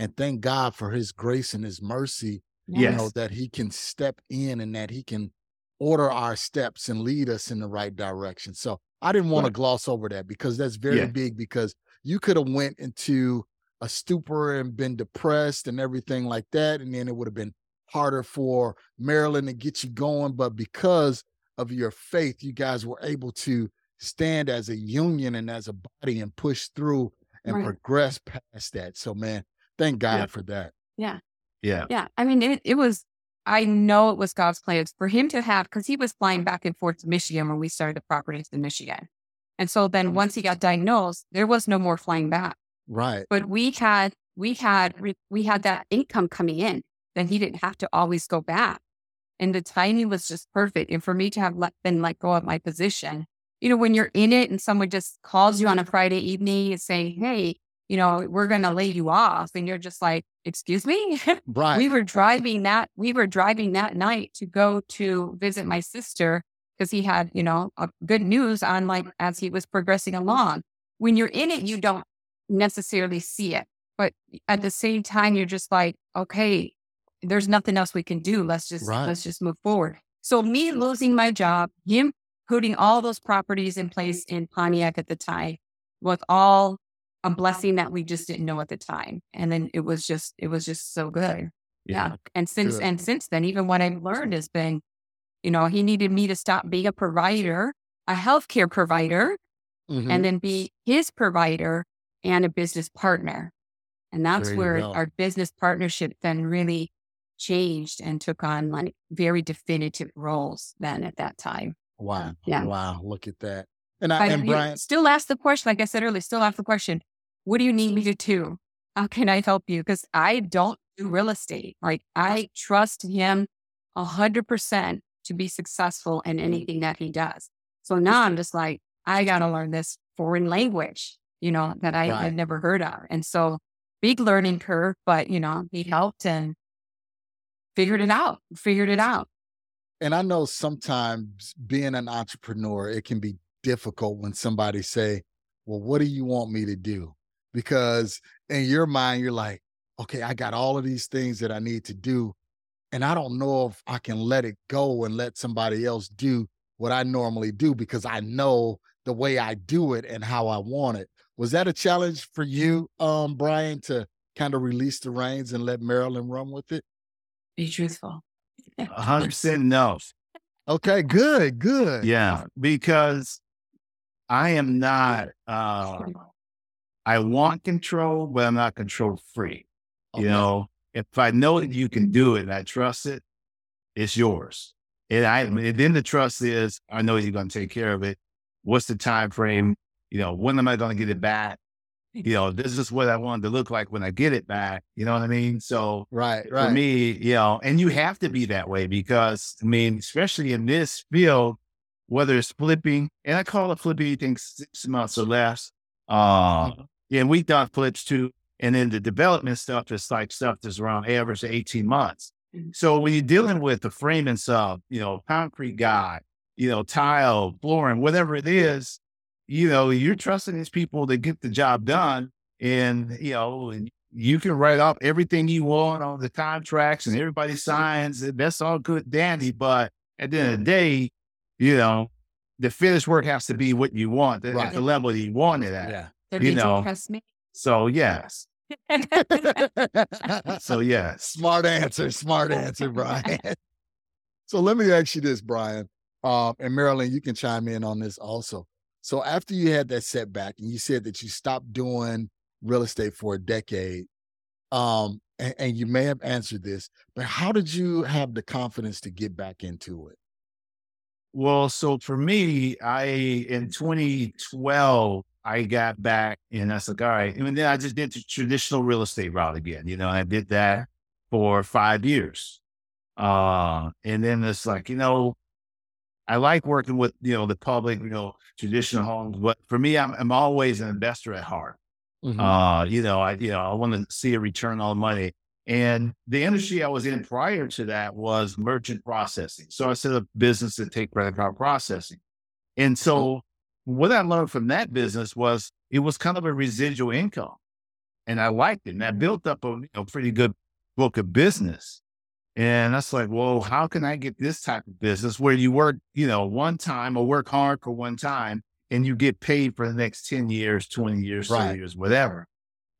and thank God for His grace and His mercy. Yes. You know that He can step in and that He can order our steps and lead us in the right direction. So I didn't want right. to gloss over that because that's very yeah. big because you could have went into a stupor and been depressed and everything like that and then it would have been harder for Marilyn to get you going but because of your faith you guys were able to stand as a union and as a body and push through and right. progress past that so man thank god yeah. for that yeah yeah yeah i mean it, it was i know it was god's plans for him to have because he was flying back and forth to michigan when we started the properties in michigan and so then once he got diagnosed, there was no more flying back. Right. But we had we had we had that income coming in. Then he didn't have to always go back. And the timing was just perfect. And for me to have let, been let go of my position, you know, when you're in it and someone just calls you on a Friday evening and saying, Hey, you know, we're going to lay you off. And you're just like, excuse me. Right. we were driving that, we were driving that night to go to visit my sister because he had, you know, good news on like as he was progressing along. When you're in it, you don't necessarily see it. But at the same time, you're just like, okay, there's nothing else we can do. Let's just right. let's just move forward. So me losing my job, him putting all those properties in place in Pontiac at the time with all a blessing that we just didn't know at the time. And then it was just it was just so good. Yeah. yeah. And since good. and since then, even what I've learned has been you know, he needed me to stop being a provider, a healthcare provider, mm-hmm. and then be his provider and a business partner. And that's where our business partnership then really changed and took on like very definitive roles then at that time. Wow. Yeah. Wow. Look at that. And I and Brian still ask the question, like I said earlier, still ask the question, what do you need me to do? How can I help you? Because I don't do real estate. Like I trust him a hundred percent to be successful in mm. anything that he does. So now I'm just like, I got to learn this foreign language, you know, that I right. had never heard of. And so big learning curve, but, you know, he helped and figured it out, figured it out. And I know sometimes being an entrepreneur, it can be difficult when somebody say, well, what do you want me to do? Because in your mind, you're like, okay, I got all of these things that I need to do. And I don't know if I can let it go and let somebody else do what I normally do because I know the way I do it and how I want it. Was that a challenge for you, um, Brian, to kind of release the reins and let Marilyn run with it? Be truthful. Hundred percent no. Okay, good, good. Yeah, because I am not. Uh, I want control, but I'm not control free. Okay. You know, if I know that you can do it and I trust it, it's yours. And I and then the trust is I know you're going to take care of it. What's the time frame? You know, when am I going to get it back? Hmm. You know, this is what I want to look like when I get it back. You know what I mean? So Right, right. for me, you know, and you have to be that way because I mean, especially in this field, whether it's flipping, and I call it flipping, you think six months or less. Uh, yeah, and we've done flips too. And then the development stuff is like stuff that's around average of 18 months. Mhm. So when you're dealing with the framing stuff, you know, concrete guy, you know, tile, flooring, whatever it is, you know, you're trusting these people to get the job done. And, you know, and you can write off everything you want on the contracts and everybody signs. and That's all good, dandy. But at the end of the day, you know, the finished work has to be what you want at the level that you want it at. Yeah. Then You know. trust me? So yes. So yes. smart answer, smart answer, Brian. so let me ask you this, Brian. Um, and Marilyn, you can chime in on this also. So after you had that setback and you said that you stopped doing real estate for a decade, um, and, and you may have answered this, but how did you have the confidence to get back into it? Well, so for me, I in 2012, I got back and I was like, all right. And then I just did the traditional real estate route again. You know, I did that for five years. Uh, and then it's like, you know, I like working with, you know, the public, you know, traditional homes, but for me, I'm, I'm always an investor at heart. Uh, you know, I, you know, I want to see a return on money. And the industry I was in prior to that was merchant processing. So I set up business to take credit card processing. And oh. so what I learned from that business was it was kind of a residual income. And I liked it. And I built up a pretty good book of business. And that's like, well, how can I get this type of business where you work, you know, one time or work hard for one time and you get paid for the next 10 years, 20 years, 30 years, whatever.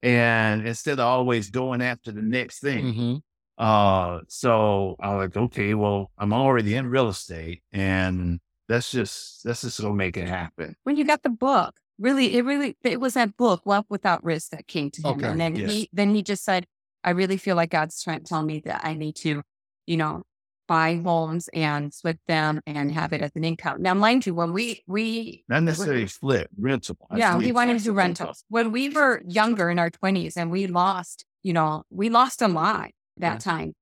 And instead of always going after the next thing. Mhm. Uh, so I was like, okay, well, I'm already in real estate and let's just, that's just going to make it happen. when you got the book, really, it really, it was that book, Wealth Without Risk, that came to him. Okay, And then yes. he, then he just said, I really feel like God's trying to tell me that I need to, you know, buy homes and split them and have it as an income. Now, mind you, when we, we, Not necessarily flip, rental. I yeah, we sleep. wanted to do rentals. When we were younger in our 20s and we lost, you know, we lost a lot that Yeah. time.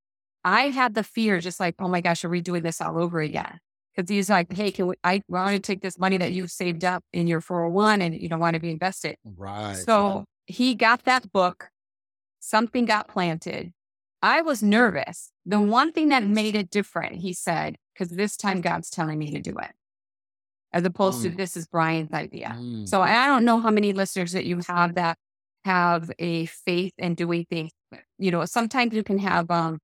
I had the fear, just like, oh my gosh, are we doing this all over again? Because he's like, hey, can we, I want to take this money that you've saved up in your 401 and you don't want to be invested. Right. So he got that book. Something got planted. I was nervous. The one thing that made it different, he said, because this time God's telling me to do it, as opposed to Mm. this is Brian's idea. Mm. So I don't know how many listeners that you have that have a faith in doing things. You know, sometimes you can have um,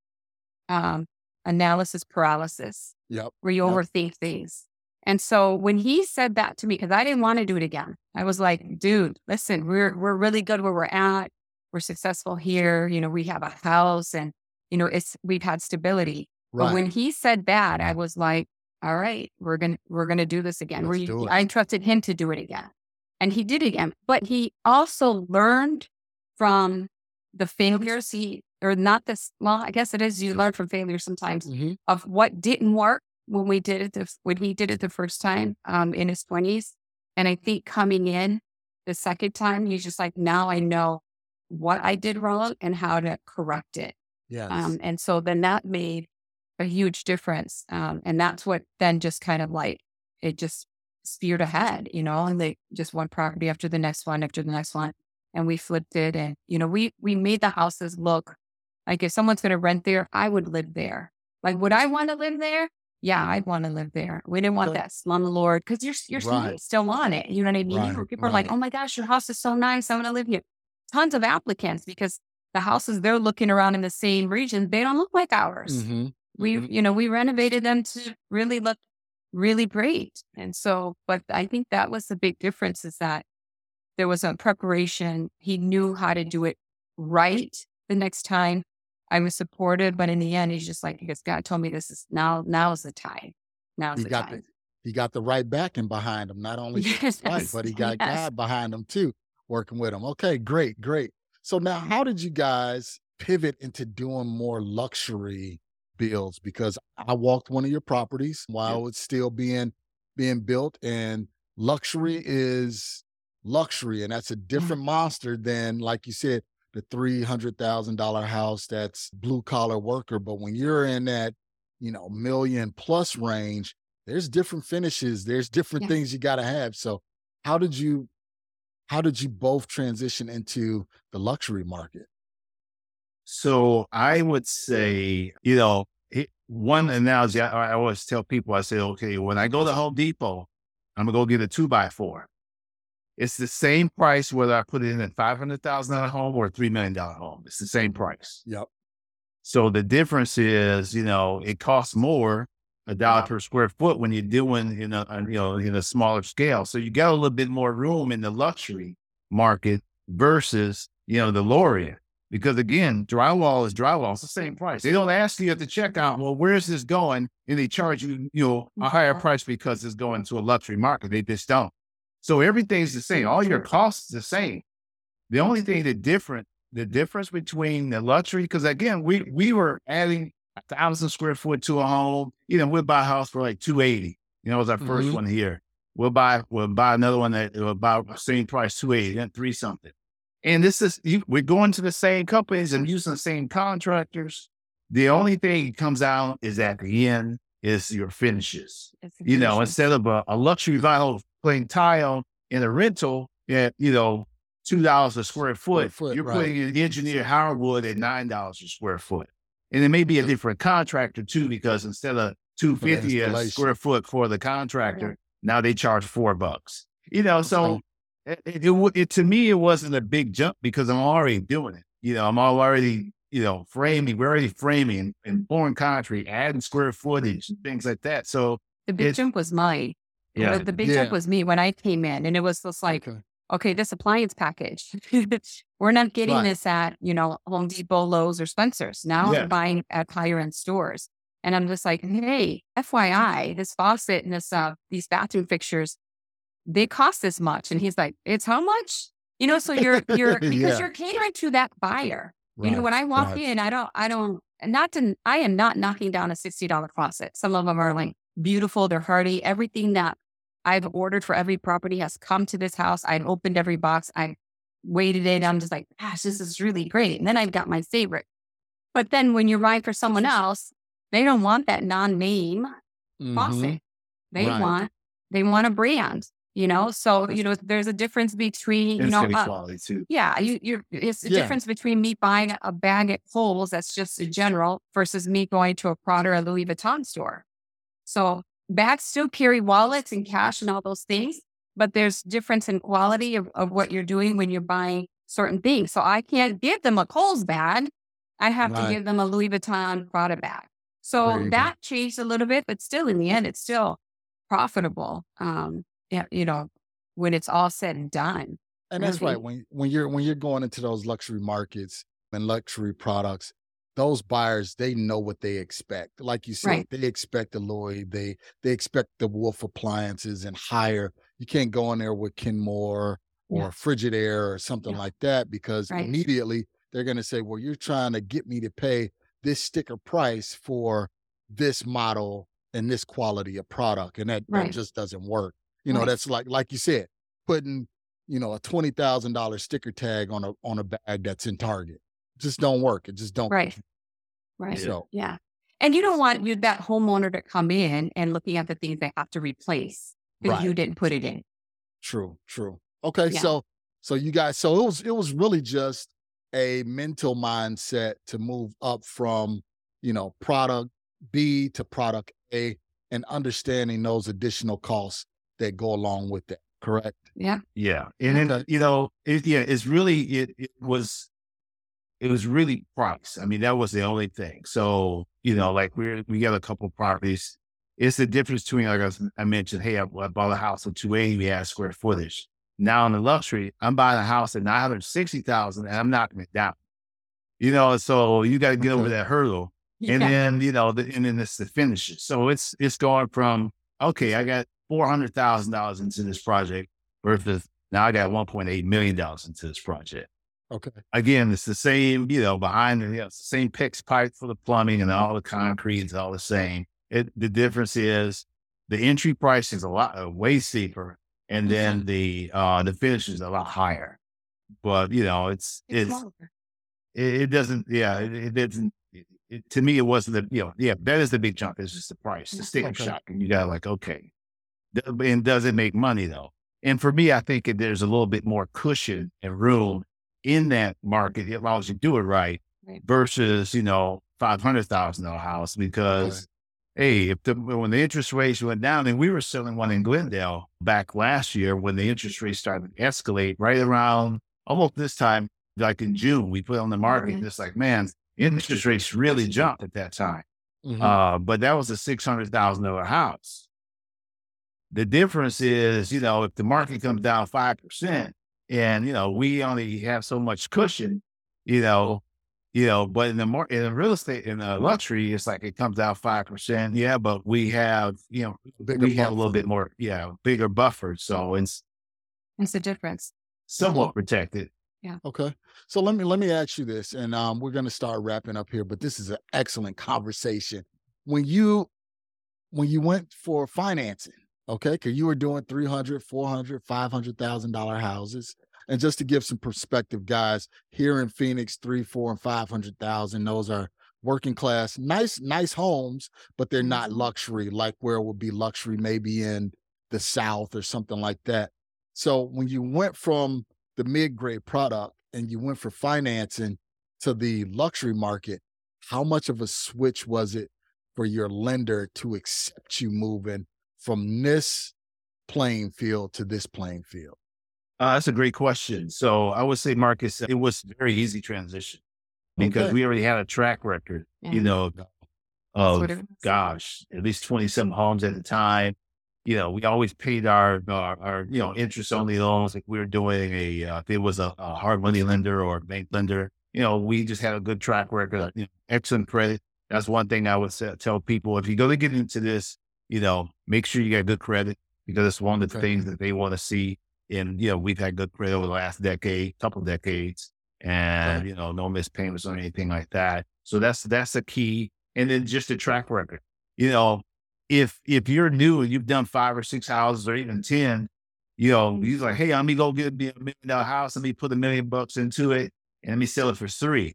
um, analysis paralysis Yep. where you Yep. overthink things. And so when he said that to me, because I didn't want to do it again, I was like, dude, listen, we're we're really good where we're at. We're successful here. You know, we have a house and you know, it's we've had stability. Right. But when he said that, I was like, all right, we're gonna we're gonna do this again. We- do it. I trusted him to do it again. And he did it again. But he also learned from the failures he or not this well, I guess it is you learn from failure sometimes Mhm. of what didn't work when we did it the, when he did it the first time um, in his 20s. And I think coming in the second time, he's just like, now I know what I did wrong and how to correct it. Yes. Um, and so then that made a huge difference. Um, and that's what then just kind of like it just speared ahead, you know, and they just one property after the next one after the next one. And we flipped it and, you know, we we made the houses look like if someone's gonna rent there, I would live there. Like would I want to live there? yeah, I'd want to live there. We didn't want Okay. that slumlord because you're you're Right. still on it. You know what I mean? Right, People are like, "Oh my gosh, your house is so nice. I want to live here." Tons of applicants because the houses they're looking around in the same region, they don't look like ours. Mhm. We, Mhm. you know, we renovated them to really look really great. And so, but I think that was the big difference is that there was a preparation. He knew how to do it right the next time. I was supported, but in the end, he's just like, because God told me this is now, now is the time. Now is He the got time. He got the right backing behind him. Not only Yes, wife, but he got yes. God behind him too, working with them. Okay, great, great. So now, how did you guys pivot into doing more luxury builds? Because I walked one of your properties while it's still being being built, and luxury mm-hmm. is luxury, and that's a different mm-hmm. monster than, like you said, the three hundred thousand dollar house that's blue collar worker. But when you're in that, you know, million plus range, there's different finishes. There's different Yes. things you got to have. So, how did you, how did you both transition into the luxury market? So I would say, you know, it, one analogy I, I always tell people, I say, okay, when I go to Home Depot, I'm gonna go get a two by four. It's the same price whether I put it in a five hundred thousand dollar home or a three million dollar home. It's the same price. Yep. So the difference is, you know, it costs more a dollar per square foot when you're doing in a, you know in a smaller scale. So you got a little bit more room in the luxury market versus you know the lower end. Because again, drywall is drywall. It's the same price. They don't ask you at the checkout, well, where's this going? And they charge you, you know, a higher mm-hmm. price because it's going to a luxury market. They just don't. So everything's the same. All your costs the same. The only thing that different, the difference between the luxury, because again, we we were adding a thousand square foot to a home. You know, we'll buy a house for like two eighty. You know, it was our 1st Mhm. one here. We'll buy we'll buy another one that will about the same price, two eighty, then three something. And this is you, we're going to the same companies and using the same contractors. The only thing that comes out is at the end is your finishes you know, instead of a, a luxury vinyl plain tile in a rental at, you know, two dollars a square foot, foot, you're right. putting an engineered hardwood at nine dollars a square foot. And it may be a different contractor too, because instead of two fifty a square foot for the contractor, now they charge four bucks. You know, so it, it, it, it to me it wasn't a big jump because I'm already doing it. You know, I'm already you know framing. We're already framing in foreign country, adding square footage and things like that. So the big jump was mine. yeah, The, the big Yeah. jump was me when I came in, and it was just like, Okay. Okay, this appliance package. We're not getting Right. this at, you know, Home Depot, Lowe's, or Spencer's. Now Yeah. I'm buying at higher end stores. And I'm just like, hey, FYI, this faucet and this uh these bathroom fixtures, they cost this much. And he's like, it's how much? You know, so you're you're because Yeah. you're catering to that buyer. You know, when I walk right. in, I don't, I don't, not to, I am not knocking down a $60 faucet. Some of them are like beautiful, they're hardy. Everything that I've ordered for every property has come to this house. I've opened every box. I weighted it. I'm just like, gosh, this is really great. And then I've got my favorite. But then when you're buying for someone else, they don't want that non-name Mhm. faucet. They Right. want, they want a brand, you know? So, you know, there's a difference between, you know, uh, yeah, you you're it's Yeah. difference between me buying a bag at Kohl's that's just a general versus me going to a Prada or Louis Vuitton store. So bags still carry wallets and cash and all those things, but there's difference in quality of, of what you're doing when you're buying certain things. So I can't give them a Kohl's bag. I have Right. to give them a Louis Vuitton Prada bag. So you go. that changed a little bit, but still in the end, it's still profitable. Um, yeah, you know, when it's all said and done. And that's right. When when you're when you're going into those luxury markets and luxury products, those buyers they know what they expect. Like you said, Right. they expect the Lloyd, they they expect the Wolf appliances and higher. You can't go in there with Kenmore or Yeah. Frigidaire or something Yeah. like that because Right. immediately they're going to say, "Well, you're trying to get me to pay this sticker price for this model and this quality of product," and that, that just doesn't work. You know, Right. that's like like you said, putting you know a twenty thousand dollar sticker tag on a on a bag that's in Target. Just don't work. It just don't. Right. Right. So Yeah. And you don't want you, that homeowner to come in and looking at the things they have to replace because Right. you didn't put it in. True, true. Okay, Yeah. so so you guys, so it was it was really just a mental mindset to move up from you know product B to product A. and understanding those additional costs that go along with that. Correct. Yeah. Yeah. And then, you know, it, yeah, it's really, it, it was, it was really price. I mean, that was the only thing. So, you know, like we're, we got a couple properties. It's the difference between, like I mentioned, hey, I, I bought a house with 280 yeah, square footage. Now in the luxury, I'm buying a house at 960,000 and I'm knocking it down. You know, so you got to get okay. over that hurdle. Yeah. And then, you know, the, and then it's the finishes. So it's, it's going from, okay, I got $400,000 into this project versus now I got $1.8 million into this project. Okay. Again, it's the same, you know, behind the, you know, same PEX pipe for the plumbing and all the concrete is all the same. It, the difference is the entry price is a lot uh, way steeper and then mm-hmm. the, uh, the finish is a lot higher, but you know, it's, it's, it's it, it, doesn't, yeah, it, it doesn't, it, to me, it wasn't the, you know, yeah, that is the big jump. It's just the price, the sticker okay. shock. And you got like, okay, and does it make money though? And for me, I think there's a little bit more cushion and room in that market as long as you do it right, right. versus, you know, $500,000 house because, hey, if the, when the interest rates went down and we were selling one in Glendale back last year when the interest rates started to escalate right around almost this time, like in June, we put on the market. Mm-hmm. It's like, man, interest rates really jumped at that time. Mm-hmm. Uh, but that was a $600,000 house. The difference is, you know, if the market comes down 5% and, you know, we only have so much cushion, you know, you know, but in the more in real estate in the luxury, it's like it comes out five percent. Yeah, but we have, you know, bigger we have a little bit more, yeah, bigger buffer. So it's it's the difference. Somewhat protected. Yeah. Okay. So let me let me ask you this, and um, we're going to start wrapping up here. But this is an excellent conversation. When you when you went for financing, Okay. Because you were doing 300, 400, $500,000 houses. And just to give some perspective, guys, here in Phoenix, three, four, and 500,000, those are working class, nice, nice homes, but they're not mm-hmm. luxury like where it would be luxury maybe in the South or something like that. So when you went from the mid grade product and you went for financing to the luxury market, how much of a switch was it for your lender to accept you moving from this playing field to this playing field? Uh, that's a great question. So I would say, Marcus, it was very easy transition because okay. we already had a track record, yeah. you know, of gosh, at least 27 homes at the time. You know, we always paid our, our, our you know, interest only loans. Like we were doing a, uh, if it was a, a, hard money lender or bank lender, you know, we just had a good track record, you know, excellent credit. That's one thing I would say, tell people. If you're going to get into this, you know, make sure you get good credit because it's one of the okay. things that they want to see. And, you know, we've had good credit over the last decade, couple decades, and, right. you know, no missed payments or anything like that. So that's, that's the key. And then just a track record. You know, if, if you're new and you've done five or six houses or even 10, you know, he's like, Hey, let me go get me a million dollar house. Let me put a million bucks into it and let me sell it for three.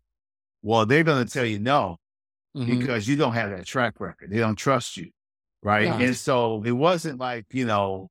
Well, they're going to tell you no mm-hmm. because you don't have that track record. They don't trust you right? Yeah. And so it wasn't like, you know,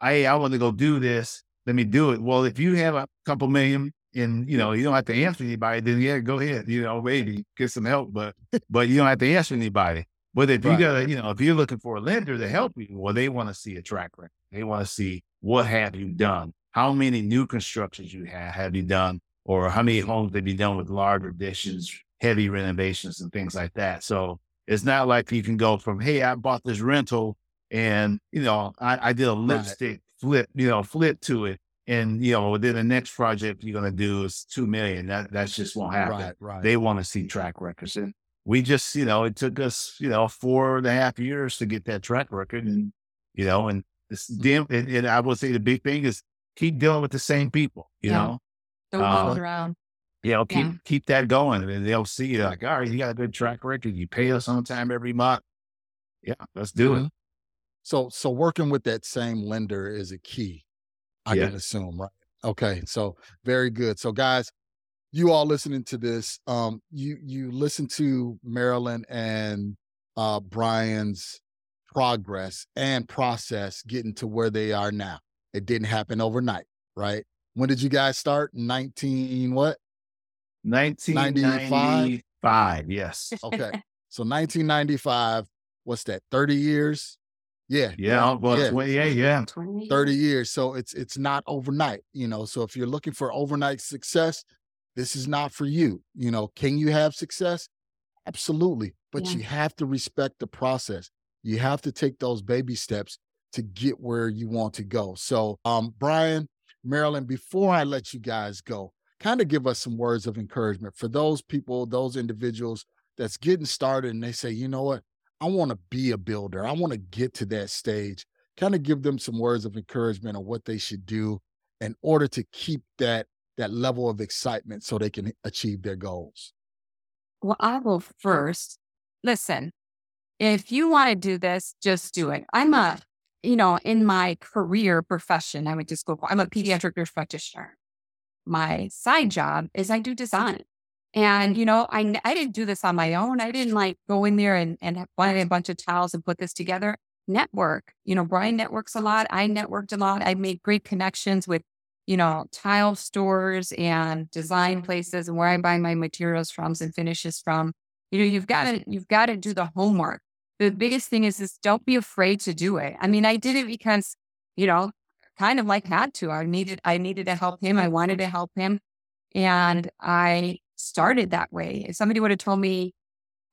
I I want to go do this. Let me do it. Well, if you have a couple million and you know you don't have to answer anybody, then yeah, go ahead. You know, maybe get some help, but but you don't have to answer anybody. But if right. you got, you know, if you're looking for a lender to help you, well, they want to see a track record. They want to see what have you done, how many new constructions you have have you done, or how many homes have you done with large additions, heavy renovations, and things like that. So it's not like you can go from, hey, I bought this rental and, you know, I, I did a lipstick right. flip, you know, flip to it. And, you know, then the next project you're going to do is 2 million. That, that just won't happen. Right, right. They want to see track records. And we just, you know, it took us, you know, four and a half years to get that track record. And, you know, and this mm-hmm. damn, and, and I would say the big thing is keep dealing with the same people, you yeah. know? Don't uh, around you know, keep yeah. keep that going. And they'll see you like, all right, you got a good track record. You pay us on time every month. Yeah, let's do mm-hmm. it. So so working with that same lender is a key, I yeah. can assume, right? Okay. So very good. So guys, you all listening to this, um, you you listen to Marilyn and uh Brian's progress and process getting to where they are now. It didn't happen overnight, right? When did you guys start? 19 what? 1995. Five. Yes. Okay. So 1995. what's that, 30 years? Yeah. Yeah. Well, Yeah. 28. Yeah. 20 30 years. So it's it's not overnight, you know. So if you're looking for overnight success, this is not for you. You know, can you have success? Absolutely. But Yeah. you have to respect the process. You have to take those baby steps to get where you want to go. So um Brian, Marilyn, before I let you guys go, kind of give us some words of encouragement for those people, those individuals that's getting started and they say, you know what, I want to be a builder. I want to get to that stage kind of give them some words of encouragement on what they should do in order to keep that that level of excitement so they can achieve their goals. Well, I will first listen. If you want to do this, just do it. I'm a, you know, in my career profession, I would just go, I'm a pediatric nurse practitioner. My side job is I do design. And, you know, I, I didn't do this on my own. I didn't like go in there and, and buy a bunch of towels and put this together. Network, you know, Brian networks a lot. I networked a lot. I made great connections with, you know, tile stores and design places and where I buy my materials from and finishes from. You know, you've got to, you've got to do the homework. The biggest thing is, is don't be afraid to do it. I mean, I did it because, you know, kind of like had to. I needed, I needed to help him. I wanted to help him. And I started that way. If somebody would have told me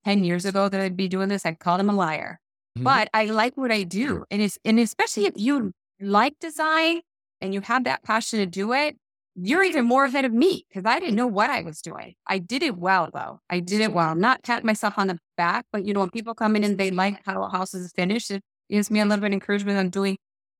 10 years ago that I'd be doing this, I'd call them a liar. Mhm. But I like what I do. And it's, and especially if you like design and you have that passion to do it, you're even more ahead of me because I didn't know what I was doing. I did it well though. I did it well. Not pat myself on the back, but you know, when people come in and they like how a house is finished, it gives me a little bit of encouragement on doing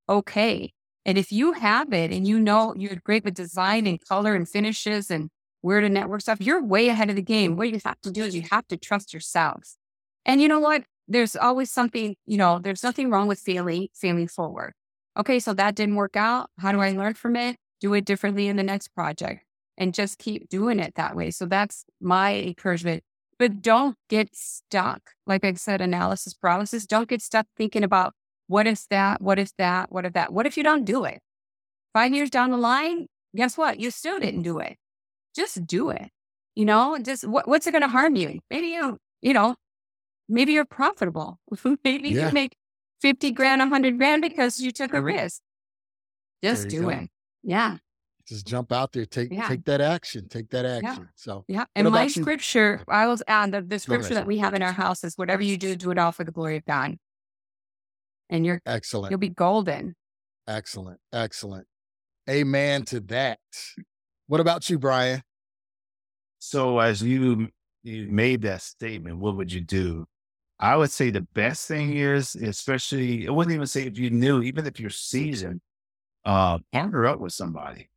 okay. And if you have it and you know you're great with design and color and finishes and where to network stuff, you're way ahead of the game. What you have to do is you have to trust yourselves. And you know what? There's always something, you know, there's nothing wrong with failing, failing forward. Okay, so that didn't work out. How do I learn from it? Do it differently in the next project and just keep doing it that way. So that's my encouragement. But don't get stuck. Like I said, analysis paralysis. Don't get stuck thinking about what is that? What is that? What if that? What if you don't do it? Five years down the line, guess what? You still didn't do it. Just do it. You know, just what, what's it going to harm you? Maybe you, you know, maybe you're profitable. maybe Yeah. you make 50 grand, 100 grand because you took a risk. Just do go. it. Yeah. Just jump out there, take Yeah. take that action, take that action. So Yeah. And my about you? scripture, I was on the, the scripture that we have in our house is whatever you do, do it all for the glory of God. And you're, excellent, you'll be golden. excellent, excellent. Amen to that. What about you, Brian? So as you you made that statement, what would you do? I would say the best thing is, especially, I wouldn't even say if you knew, even if you're seasoned, uh, partner up with somebody,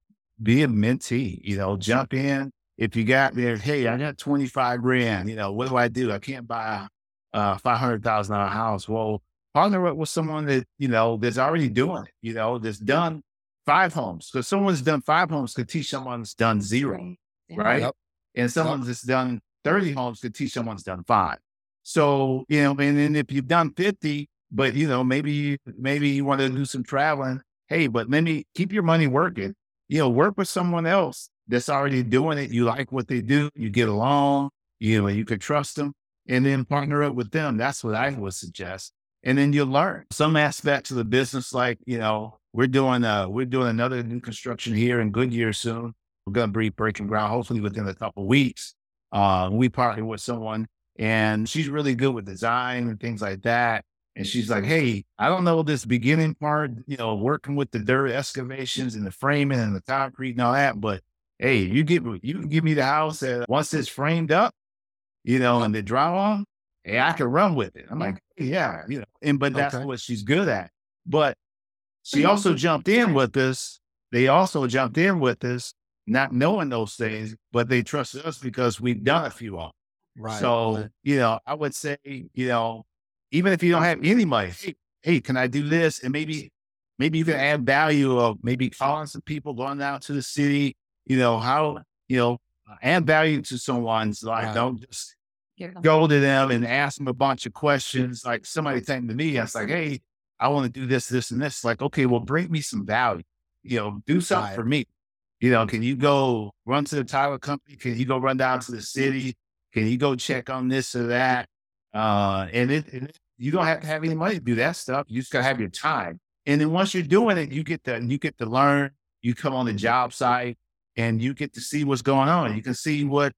be a mentee, you know, jump in. If you got there, hey, I got 25 grand, you know, what do I do? I can't buy a uh, $500,000 house. Well, partner up with someone that, you know, that's already doing it, you know, that's done five homes. Because someone's done five homes could teach someone that's done zero Yeah. right? Yep. And someone that's done 30 homes could teach someone's done five. So, you know, and then if you've done 50, but you know, maybe you maybe you want to do some traveling, hey, but let me keep your money working. You know, work with someone else that's already doing it. You like what they do, you get along, you know, you can trust them, and then partner up with them. That's what I would suggest. And then you'll learn some aspects of the business, like, you know, we're doing uh we're doing another new construction here in Goodyear soon. We're gonna be breaking ground hopefully within a couple weeks. Uh, we partnered with someone and she's really good with design and things like that. And she's like, Hey, I don't know this beginning part, you know, working with the dirt excavations and the framing and the concrete and all that, but hey, you give you can give me the house and once it's framed up, you know, and the drywall, hey, I can run with it. I'm like, yeah, you know, and but that's Okay. what she's good at. But she mm-hmm. also jumped in with us. They also jumped in with us, not knowing those things, but they trusted us because we've done a few of them. Right. So, right. you know, I would say, you know, even if you don't have any money, hey, hey, can I do this? And maybe, maybe you can add value of maybe calling some people, going out to the city, you know, how, you know, add value to someone's life. Right. Don't just Go to them and ask them a bunch of questions. Like somebody came to me, I was like, hey, I want to do this, this, and this. Like, okay, well, bring me some value. You know, do something for me. You know, can you go run to the tire company? Can you go run down to the city? Can you go check on this or that? Uh, and it, and you don't have to have any money to do that stuff. You just gotta have your time. And then once you're doing it, you get to you get to learn. You come on the job site and you get to see what's going on. You can see what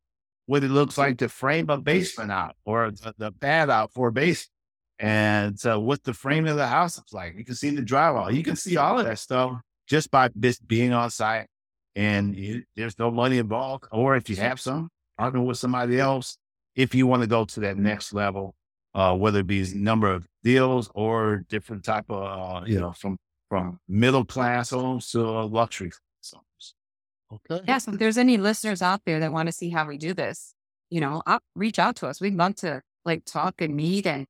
what it looks like to frame a basement out or the, the pad out for a base. And so what the frame of the house looks like. You can see the drywall. You can see all of that stuff just by just being on site. And you, there's no money involved. Or if you have some, partner with somebody else. If you want to go to that next level, uh, whether it be number of deals or different type of, uh, you know, from from middle class homes to luxury. Okay. Yeah. So if there's any listeners out there that want to see how we do this, you know, I'll reach out to us. We'd love to like talk and meet and,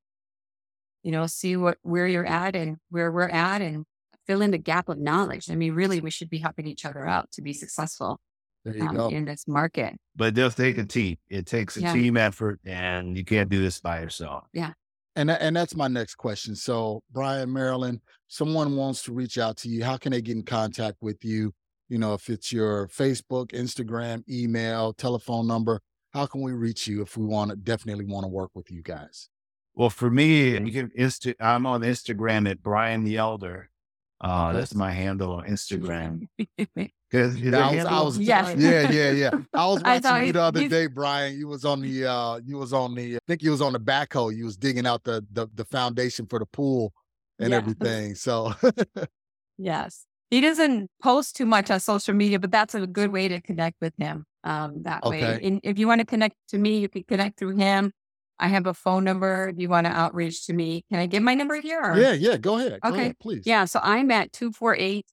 you know, see what where you're at and where we're at and fill in the gap of knowledge. I mean, really, we should be helping each other out to be successful um, in this market. But it does take a team. It takes a yeah. team effort, and you can't do this by yourself. Yeah. And and that's my next question. So, Brian, Marilyn, someone wants to reach out to you. How can they get in contact with you? You know, if it's your Facebook, Instagram, email, telephone number, how can we reach you if we want to definitely want to work with you guys? Well, for me, you can insta- I'm on Instagram at Brian the Elder. Uh, that's my handle on Instagram. Because I was, I was, yes. yeah, yeah, yeah. I was watching I you the other day, Brian. You was on the, uh, you was on the, I think you was on the backhoe. You was digging out the the, the foundation for the pool and yeah. everything. So, yes, he doesn't post too much on social media, but that's a good way to connect with him. Um, that okay. way, and if you want to connect to me, you can connect through him. I have a phone number if you want to outreach to me. Can I give my number here? Or? Yeah, yeah, go ahead. Go okay, ahead, please. Yeah, so I'm at 248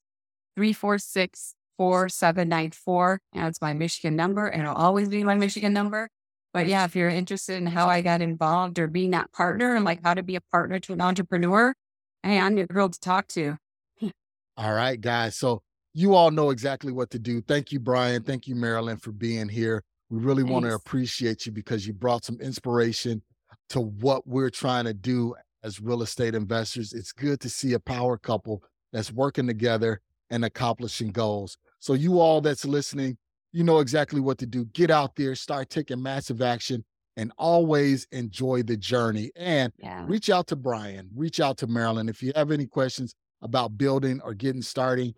346 4794. That's my Michigan number, and it'll always be my Michigan number. But yeah, if you're interested in how I got involved or being that partner and like how to be a partner to an entrepreneur, hey, I'm your girl to talk to. All right, guys. So you all know exactly what to do. Thank you, Brian. Thank you, Marilyn, for being here. We really Thanks. want to appreciate you because you brought some inspiration to what we're trying to do as real estate investors. It's good to see a power couple that's working together and accomplishing goals. So, you all that's listening, you know exactly what to do. Get out there, start taking massive action, and always enjoy the journey. And yeah. reach out to Brian, reach out to Marilyn. If you have any questions about building or getting starting,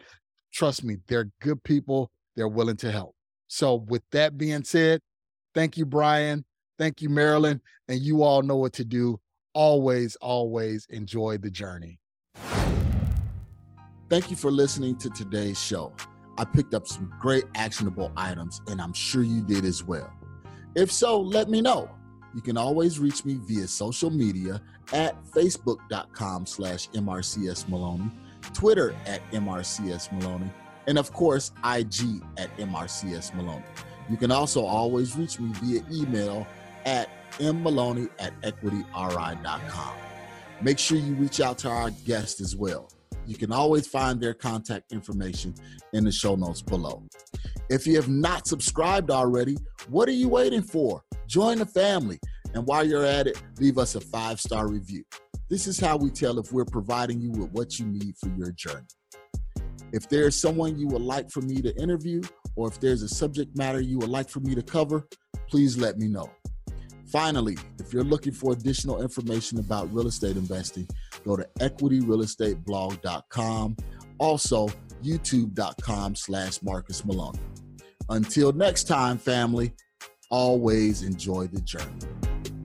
trust me, they're good people. They're willing to help. So, with that being said, thank you, Brian. Thank you, Marilyn. And you all know what to do. Always, always enjoy the journey. Thank you for listening to today's show. I picked up some great actionable items, and I'm sure you did as well. If so, let me know. You can always reach me via social media at facebook.com slash MRCS Maloney, Twitter at MRCS Maloney, and of course, IG at MRCS Maloney. You can also always reach me via email at mmaloney at equityri.com. Make sure you reach out to our guest as well. You can always find their contact information in the show notes below. If you have not subscribed already, what are you waiting for? Join the family. And while you're at it, leave us a five star review. This is how we tell if we're providing you with what you need for your journey. If there's someone you would like for me to interview, or if there's a subject matter you would like for me to cover, please let me know. Finally, if you're looking for additional information about real estate investing, go to equityrealestateblog.com. Also, youtube.com slash Marcus Maloney. Until next time, family, always enjoy the journey.